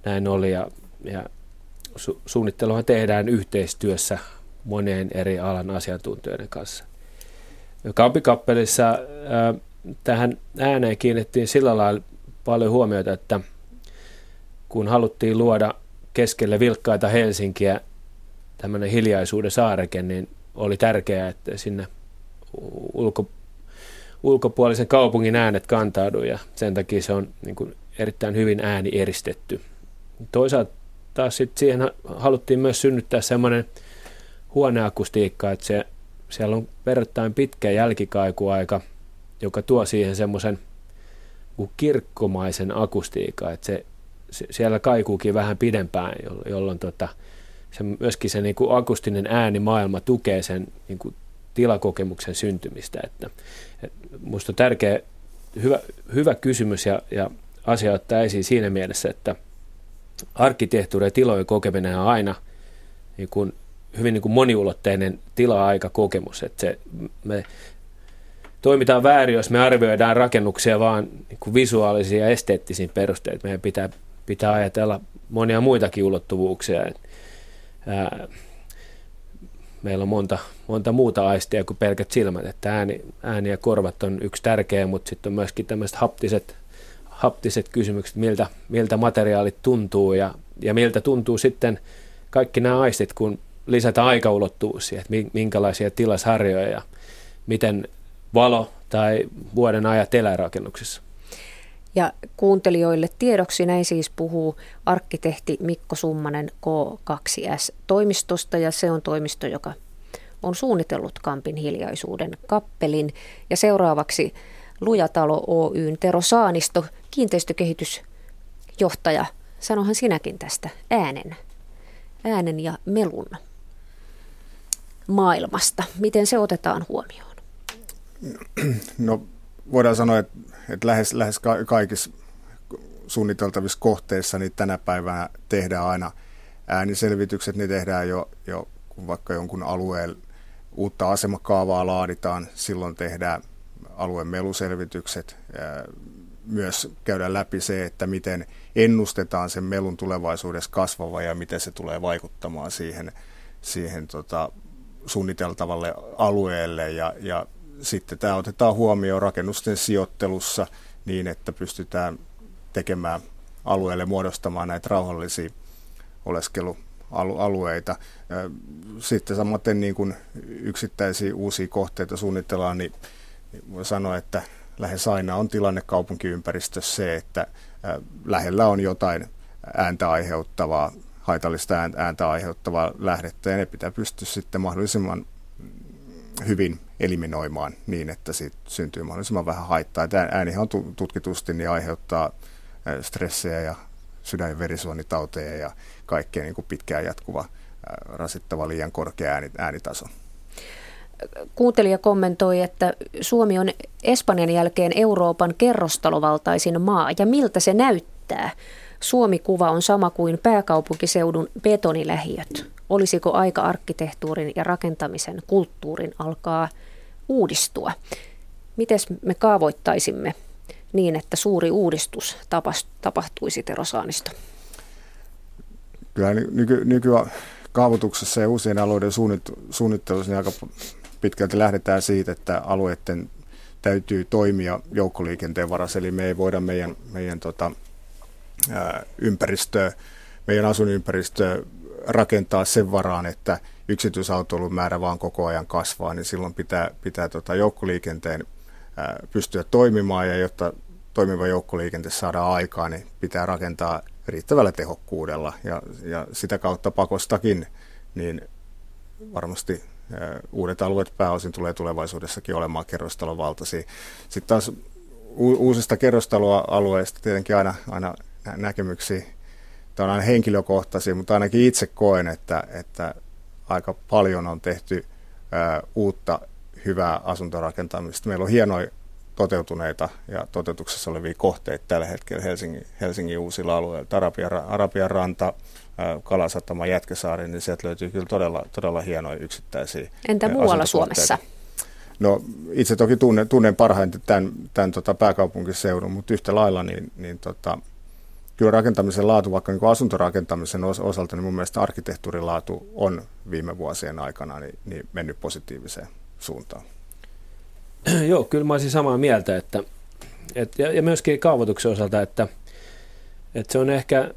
näin oli. Ja, ja su- suunnitteluhan tehdään yhteistyössä monien eri alan asiantuntijoiden kanssa. Kampikappelissa tähän ääneen kiinnittiin sillä lailla paljon huomiota, että kun haluttiin luoda keskelle vilkkaita Helsinkiä tämmöinen hiljaisuuden saareke, niin oli tärkeää, että sinne ulko, ulkopuolisen kaupungin äänet kantaudu ja sen takia se on niin kuin erittäin hyvin ääni eristetty. Toisaalta taas sit siihen haluttiin myös synnyttää semmoinen huoneakustiikka, että se, siellä on verrattain pitkä jälkikaikuaika, joka tuo siihen semmoisen kirkkomaisen akustiikan, että se, se, siellä kaikuukin vähän pidempään, jolloin, tota, se, myöskin se niin kuin akustinen äänimaailma tukee sen niin kuin tilakokemuksen syntymistä. Että, et musta on tärkeä, hyvä, hyvä kysymys ja, ja asia ottaa esiin siinä mielessä, että arkkitehtuuri ja tilojen kokeminen on aina niin kuin hyvin niin kuin moniulotteinen tila-aika-kokemus. Että se, me toimitaan väärin, jos me arvioidaan rakennuksia vaan niin kuin visuaalisia ja esteettisiin perusteita. Meidän pitää, pitää ajatella monia muitakin ulottuvuuksia. Ää, meillä on monta, monta muuta aistia kuin pelkät silmät. Että ääni, ääni ja korvat on yksi tärkeä, mutta sitten on myöskin tämmöiset haptiset, haptiset kysymykset, miltä, miltä materiaalit tuntuu ja, ja miltä tuntuu sitten kaikki nämä aistit, kun lisätä aikaulottuvuus siihen, että minkälaisia tilasharjoja ja miten valo tai vuoden ajat elää rakennuksissa. Ja kuuntelijoille tiedoksi näin siis puhuu arkkitehti Mikko Summanen K2S-toimistosta ja se on toimisto, joka on suunnitellut Kampin hiljaisuuden kappelin. Ja seuraavaksi Lujatalo Oyn Tero Saanisto, kiinteistökehitysjohtaja. Sanohan sinäkin tästä äänen, äänen ja melun maailmasta. Miten se otetaan huomioon? No voidaan sanoa, että, että lähes, lähes kaikissa suunniteltavissa kohteissa niin tänä päivänä tehdään aina ääniselvitykset, ne tehdään jo, jo kun vaikka jonkun alueen uutta asemakaavaa laaditaan, silloin tehdään alueen meluselvitykset. Myös käydään läpi se, että miten ennustetaan sen melun tulevaisuudessa kasvava ja miten se tulee vaikuttamaan siihen, siihen tota, suunniteltavalle alueelle ja, ja sitten tämä otetaan huomioon rakennusten sijoittelussa niin, että pystytään tekemään alueelle muodostamaan näitä rauhallisia oleskelualueita. Sitten samaten niin kuin yksittäisiä uusia kohteita suunnitellaan, niin voi sanoa, että lähes aina on tilanne kaupunkiympäristössä se, että lähellä on jotain ääntä aiheuttavaa, haitallista ääntä aiheuttavaa lähdettä, ja ne pitää pystyä sitten mahdollisimman hyvin eliminoimaan niin, että siitä syntyy mahdollisimman vähän haittaa. Tämä äänihän on tutkitusti niin aiheuttaa stressejä ja sydän- ja verisuonitauteja ja kaikkea niin kuin pitkään jatkuva rasittava liian korkea äänitaso. Kuuntelija kommentoi, että Suomi on Espanjan jälkeen Euroopan kerrostalovaltaisin maa ja miltä se näyttää. Suomi-kuva on sama kuin pääkaupunkiseudun betonilähiöt. Olisiko aika arkkitehtuurin ja rakentamisen kulttuurin alkaa uudistua? Miten me kaavoittaisimme niin, että suuri uudistus tapahtuisi Terosaanisto? Kyllä nyky, nykyään kaavoituksessa ja uusien alueiden suunnittelussa niin aika pitkälti lähdetään siitä, että alueiden täytyy toimia joukkoliikenteen varassa, eli me ei voida meidän, meidän tota, ympäristöä, meidän asuinympäristöä rakentaa sen varaan, että yksityisautoilun määrä vaan koko ajan kasvaa, niin silloin pitää, pitää tota joukkoliikenteen pystyä toimimaan ja jotta toimiva joukkoliikente saadaan aikaan, niin pitää rakentaa riittävällä tehokkuudella ja, ja sitä kautta pakostakin, niin varmasti uudet alueet pääosin tulee tulevaisuudessakin olemaan kerrostalon valtaisia. Sitten taas uusista kerrostaloalueista tietenkin aina, aina näkemyksiä, tämä on aina henkilökohtaisia, mutta ainakin itse koen, että, että aika paljon on tehty ää, uutta hyvää asuntorakentamista. Meillä on hienoja toteutuneita ja toteutuksessa olevia kohteita tällä hetkellä Helsingin, Helsingin uusilla alueilla. Arabian, Arabian ranta, Kalasatama, Jätkäsaari, niin sieltä löytyy kyllä todella, todella hienoja yksittäisiä Entä muualla Suomessa? No itse toki tunnen, tunnen parhaiten tämän, tämän tota pääkaupunkiseudun, mutta yhtä lailla niin, niin tota, kyllä rakentamisen laatu, vaikka niin asuntorakentamisen osalta, niin mun mielestä arkkitehtuurin laatu on viime vuosien aikana niin, niin mennyt positiiviseen suuntaan. Joo, kyllä mä olisin samaa mieltä, että, että ja, ja myöskin kaavoituksen osalta, että, että se on ehkä,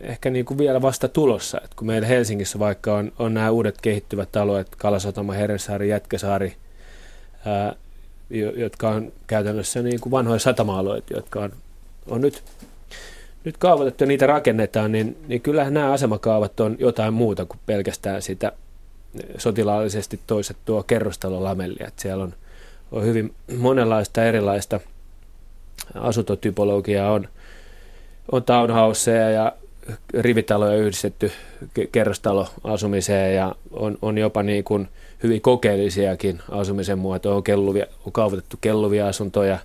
ehkä niin kuin vielä vasta tulossa. Että kun meillä Helsingissä vaikka on, on nämä uudet kehittyvät alueet, Kalasatama, Herrensaari, Jätkäsaari, ää, jotka on käytännössä niin kuin vanhoja satama-alueita, jotka on, on nyt, nyt kaavoitettu ja niitä rakennetaan, niin, niin kyllähän nämä asemakaavat on jotain muuta kuin pelkästään sitä sotilaallisesti toisettua kerrostalolamellia. Että siellä on – on hyvin monenlaista erilaista asuntotypologiaa. On, on townhouseja ja rivitaloja yhdistetty kerrostaloasumiseen ja on, on jopa niin kuin hyvin kokeellisiakin asumisen muotoja. On, kelluvia, on kaavoitettu kelluvia asuntoja.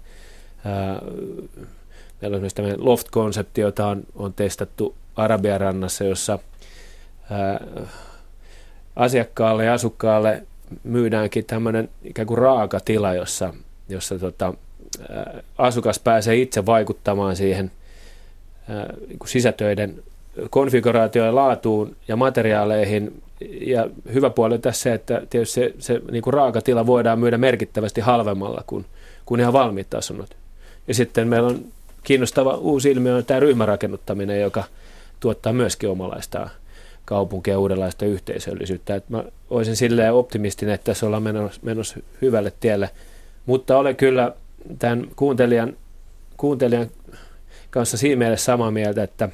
Meillä on myös tämmöinen loft-konsepti, jota on, on testattu Arabian rannassa, jossa ää, asiakkaalle ja asukkaalle myydäänkin tämmöinen ikään kuin raaka tila, jossa, jossa tota, asukas pääsee itse vaikuttamaan siihen niin sisätöiden konfiguraatioon ja laatuun ja materiaaleihin. Ja hyvä puoli on tässä se, että tietysti se, se niin kuin raakatila voidaan myydä merkittävästi halvemmalla kuin, kuin ihan valmiit asunnot. Ja sitten meillä on kiinnostava uusi ilmiö on tämä ryhmärakennuttaminen, joka tuottaa myöskin omalaistaan kaupunkia uudenlaista yhteisöllisyyttä. Et mä olisin silleen optimistinen, että tässä ollaan menossa, menossa hyvälle tielle, mutta olen kyllä tämän kuuntelijan, kuuntelijan kanssa siinä mielessä samaa mieltä, että,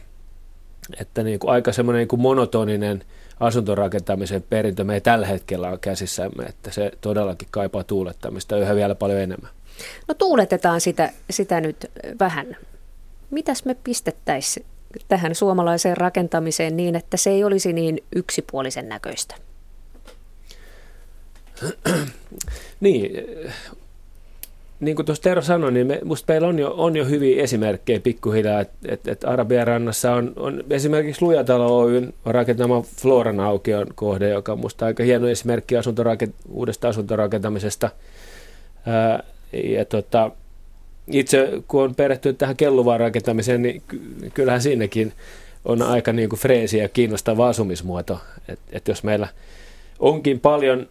että niin kuin aika semmoinen niin monotoninen asuntorakentamisen perintö me ei tällä hetkellä ole käsissämme, että se todellakin kaipaa tuulettamista yhä vielä paljon enemmän. No tuuletetaan sitä, sitä nyt vähän. Mitäs me pistettäisiin tähän suomalaiseen rakentamiseen niin, että se ei olisi niin yksipuolisen näköistä? niin, niin kuin tuossa Tero sanoi, niin me, musta meillä on jo, on jo hyviä esimerkkejä pikkuhiljaa, että et, et Arabian rannassa on, on esimerkiksi Lujatalo Oyn rakentama Floran aukion kohde, joka on musta aika hieno esimerkki asuntorakent, uudesta asuntorakentamisesta. Ää, ja tota, itse kun on perehtynyt tähän kelluvaan rakentamiseen, niin kyllähän siinäkin on aika niin kuin freesi ja kiinnostava asumismuoto. Et, et jos meillä onkin paljon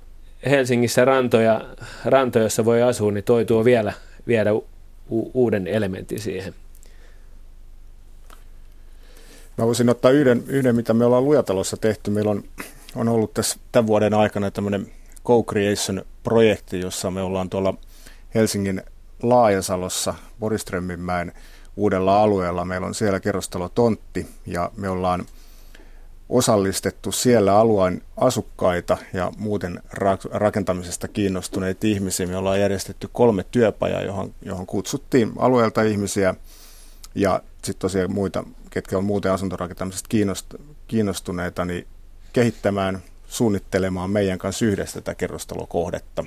Helsingissä rantoja, rantoja, jossa voi asua, niin toi tuo vielä viedä u- uuden elementin siihen. Mä voisin ottaa yhden, yhden, mitä me ollaan Lujatalossa tehty. Meillä on, on ollut tässä tämän vuoden aikana tämmöinen Co-Creation-projekti, jossa me ollaan tuolla Helsingin Laajasalossa Boriströmminmäen uudella alueella. Meillä on siellä kerrostalo Tontti ja me ollaan – osallistettu siellä alueen asukkaita ja muuten rakentamisesta kiinnostuneita ihmisiä. Me ollaan järjestetty kolme työpajaa, johon, johon kutsuttiin alueelta ihmisiä ja sitten tosiaan muita, ketkä on muuten asuntorakentamisesta kiinnostuneita, niin kehittämään, suunnittelemaan meidän kanssa yhdessä tätä kerrostalokohdetta.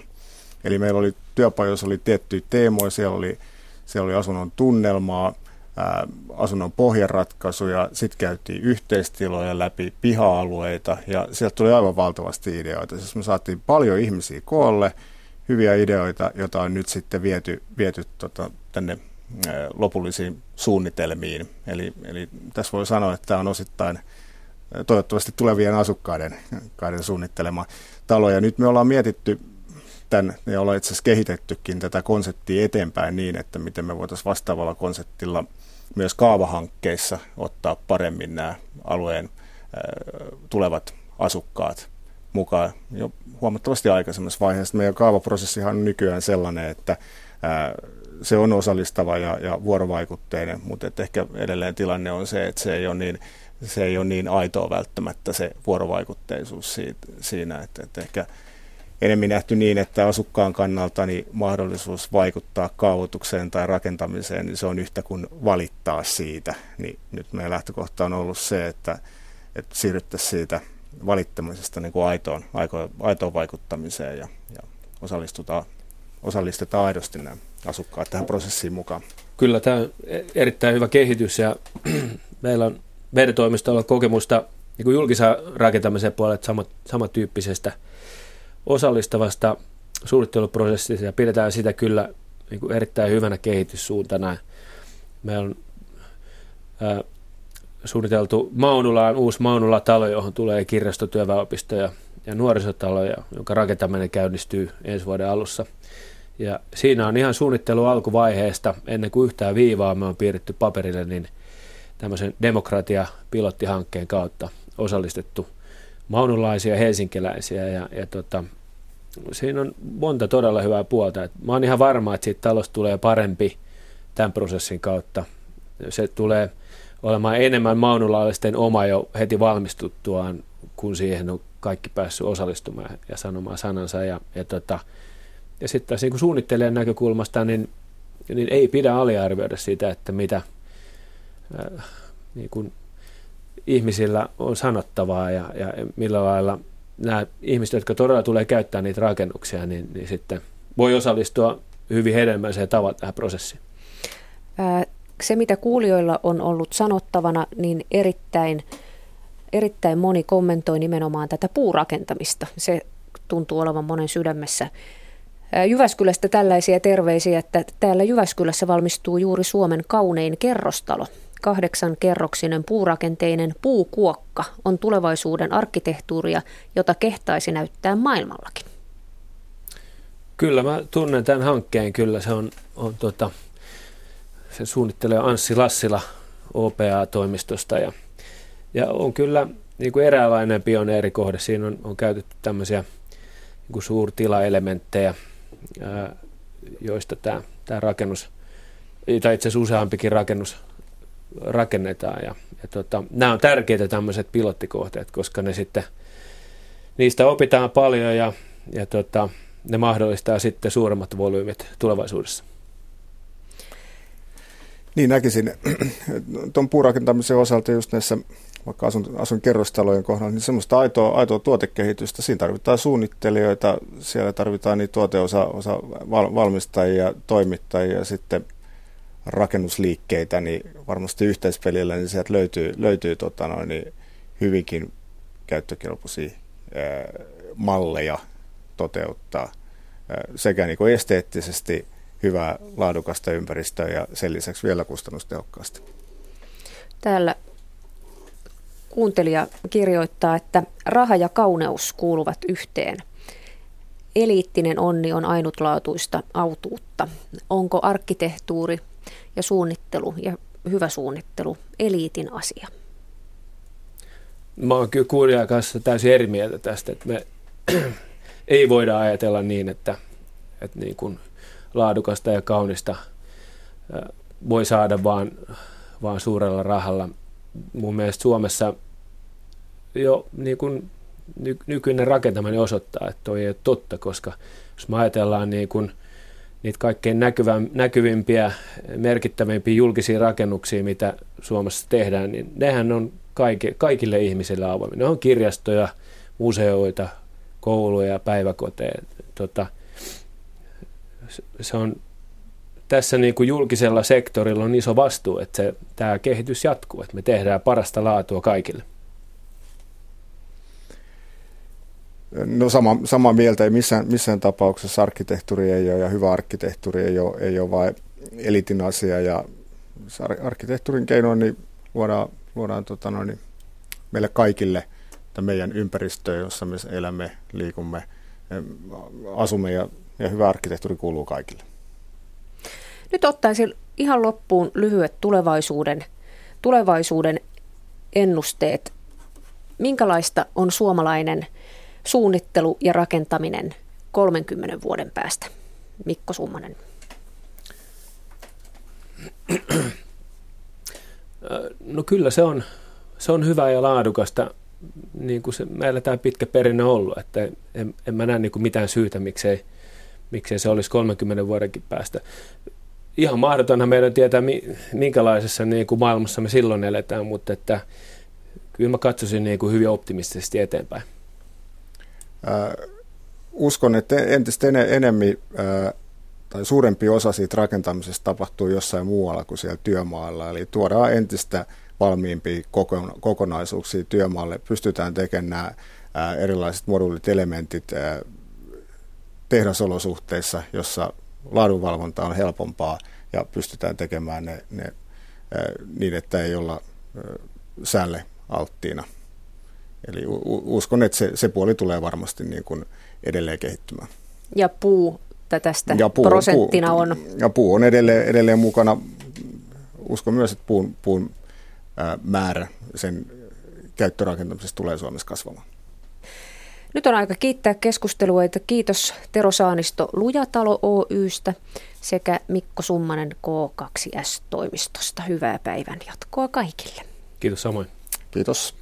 Eli meillä oli työpajoissa oli tiettyjä teemoja, siellä oli, siellä oli asunnon tunnelmaa, asunnon pohjaratkaisuja, sitten käytiin yhteistiloja läpi, piha-alueita ja sieltä tuli aivan valtavasti ideoita. Siis me saatiin paljon ihmisiä koolle, hyviä ideoita, joita on nyt sitten viety, viety tota, tänne lopullisiin suunnitelmiin. Eli, eli tässä voi sanoa, että tämä on osittain toivottavasti tulevien asukkaiden suunnittelema talo. Ja nyt me ollaan mietitty tämän, ja ollaan itse asiassa kehitettykin tätä konseptia eteenpäin niin, että miten me voitaisiin vastaavalla konseptilla – myös kaavahankkeissa ottaa paremmin nämä alueen tulevat asukkaat mukaan jo huomattavasti aikaisemmassa vaiheessa. Meidän kaavaprosessihan on nykyään sellainen, että se on osallistava ja, ja vuorovaikutteinen, mutta että ehkä edelleen tilanne on se, että se ei ole niin, se ei ole niin aitoa välttämättä se vuorovaikutteisuus siitä, siinä, että, että ehkä enemmän nähty niin, että asukkaan kannalta niin mahdollisuus vaikuttaa kaavoitukseen tai rakentamiseen, niin se on yhtä kuin valittaa siitä. Niin nyt meidän lähtökohta on ollut se, että, että siirryttäisiin siitä valittamisesta niin kuin aitoon, aitoon vaikuttamiseen ja, ja osallistutaan, osallistetaan aidosti nämä asukkaat tähän prosessiin mukaan. Kyllä tämä on erittäin hyvä kehitys ja meillä on meidän toimistolla kokemusta niin kuin julkisen rakentamisen puolella samat, samantyyppisestä – osallistavasta suunnitteluprosessista ja pidetään sitä kyllä niin kuin erittäin hyvänä kehityssuuntana. Meillä on ää, suunniteltu Maunulaan uusi Maunula-talo, johon tulee kirjastotyöväopisto ja, ja nuorisotalo, jonka rakentaminen käynnistyy ensi vuoden alussa. Ja siinä on ihan suunnittelu alkuvaiheesta, ennen kuin yhtään viivaa me on piirretty paperille, niin tämmöisen demokratia-pilottihankkeen kautta osallistettu – maunulaisia helsinkiläisiä ja, ja tota, siinä on monta todella hyvää puolta. Et mä oon ihan varma, että siitä talosta tulee parempi tämän prosessin kautta. Se tulee olemaan enemmän maunulaisten oma jo heti valmistuttuaan, kun siihen on kaikki päässyt osallistumaan ja sanomaan sanansa. Ja, ja, tota, ja sitten taas niin suunnittelijan näkökulmasta, niin, niin ei pidä aliarvioida sitä, että mitä äh, niin kuin ihmisillä on sanottavaa ja, ja millä lailla nämä ihmiset, jotka todella tulee käyttää niitä rakennuksia, niin, niin sitten voi osallistua hyvin hedelmälliseen tavalla tähän prosessiin. Se, mitä kuulijoilla on ollut sanottavana, niin erittäin, erittäin moni kommentoi nimenomaan tätä puurakentamista. Se tuntuu olevan monen sydämessä. Jyväskylästä tällaisia terveisiä, että täällä Jyväskylässä valmistuu juuri Suomen kaunein kerrostalo kerroksinen puurakenteinen puukuokka on tulevaisuuden arkkitehtuuria, jota kehtaisi näyttää maailmallakin. Kyllä, mä tunnen tämän hankkeen kyllä. Se on, on tota, se suunnittelee Anssi Lassila OPA-toimistosta ja, ja on kyllä niin kuin eräänlainen pioneerikohde. Siinä on, on käytetty tämmöisiä niin kuin suurtilaelementtejä, ää, joista tämä, tämä rakennus, tai itse asiassa useampikin rakennus rakennetaan. Ja, ja tota, nämä on tärkeitä tämmöiset pilottikohteet, koska ne sitten niistä opitaan paljon ja, ja tota, ne mahdollistaa sitten suuremmat volyymit tulevaisuudessa. Niin näkisin, tuon puurakentamisen osalta just näissä vaikka asun, asun kerrostalojen kohdalla, niin semmoista aitoa, aitoa tuotekehitystä. Siinä tarvitaan suunnittelijoita, siellä tarvitaan niin tuoteosa osa valmistajia, toimittajia ja sitten rakennusliikkeitä, niin varmasti yhteispelillä niin sieltä löytyy, löytyy tota noin, niin hyvinkin käyttökelpoisia ää, malleja toteuttaa ää, sekä niin esteettisesti hyvää laadukasta ympäristöä ja sen lisäksi vielä kustannustehokkaasti. Täällä kuuntelija kirjoittaa, että raha ja kauneus kuuluvat yhteen. Eliittinen onni on ainutlaatuista autuutta. Onko arkkitehtuuri ja suunnittelu ja hyvä suunnittelu eliitin asia? Mä oon kyllä kuulijan kanssa täysin eri mieltä tästä, että me ei voida ajatella niin, että, että niin kuin laadukasta ja kaunista voi saada vaan, vaan suurella rahalla. Mun mielestä Suomessa jo niin kuin nykyinen rakentaminen osoittaa, että toi ei ole totta, koska jos me ajatellaan niin kuin niitä kaikkein näkyvä, näkyvimpiä, merkittävimpiä julkisia rakennuksia, mitä Suomessa tehdään, niin nehän on kaikki, kaikille ihmisille avoimia. Ne on kirjastoja, museoita, kouluja, päiväkoteja. Tota, se on, tässä niin kuin julkisella sektorilla on iso vastuu, että se, tämä kehitys jatkuu, että me tehdään parasta laatua kaikille. No sama, sama mieltä, ei missään, missään tapauksessa arkkitehtuuri ei ole ja hyvä arkkitehtuuri ei ole, ei ole vain elitin asia ja arkkitehtuurin keinoin niin luodaan, luodaan tota noin, niin meille kaikille meidän ympäristöä, jossa me elämme, liikumme, asumme ja, ja hyvä arkkitehtuuri kuuluu kaikille. Nyt ottaisin ihan loppuun lyhyet tulevaisuuden, tulevaisuuden ennusteet. Minkälaista on suomalainen – suunnittelu ja rakentaminen 30 vuoden päästä? Mikko Summanen. No kyllä se on, se on hyvää ja laadukasta. Niin kuin se, meillä tämä pitkä perinne on ollut, että en, en mä näe niin kuin mitään syytä, miksei, miksei se olisi 30 vuodenkin päästä. Ihan mahdotonhan meidän tietää, minkälaisessa niin kuin maailmassa me silloin eletään, mutta että kyllä mä katsoisin niin kuin hyvin optimistisesti eteenpäin uskon, että entistä enemmän tai suurempi osa siitä rakentamisesta tapahtuu jossain muualla kuin siellä työmaalla. Eli tuodaan entistä valmiimpia kokonaisuuksia työmaalle. Pystytään tekemään nämä erilaiset moduulit, elementit tehdasolosuhteissa, jossa laadunvalvonta on helpompaa ja pystytään tekemään ne, ne niin, että ei olla säälle alttiina. Eli uskon, että se, se puoli tulee varmasti niin kuin edelleen kehittymään. Ja puu tästä ja puu, prosenttina puu, on? Ja puu on edelleen, edelleen mukana. Uskon myös, että puun, puun ää, määrä sen käyttörakentamisessa tulee Suomessa kasvamaan. Nyt on aika kiittää keskustelua, että kiitos Tero Saanisto Lujatalo Oystä sekä Mikko Summanen K2S-toimistosta. Hyvää päivän jatkoa kaikille. Kiitos samoin. Kiitos.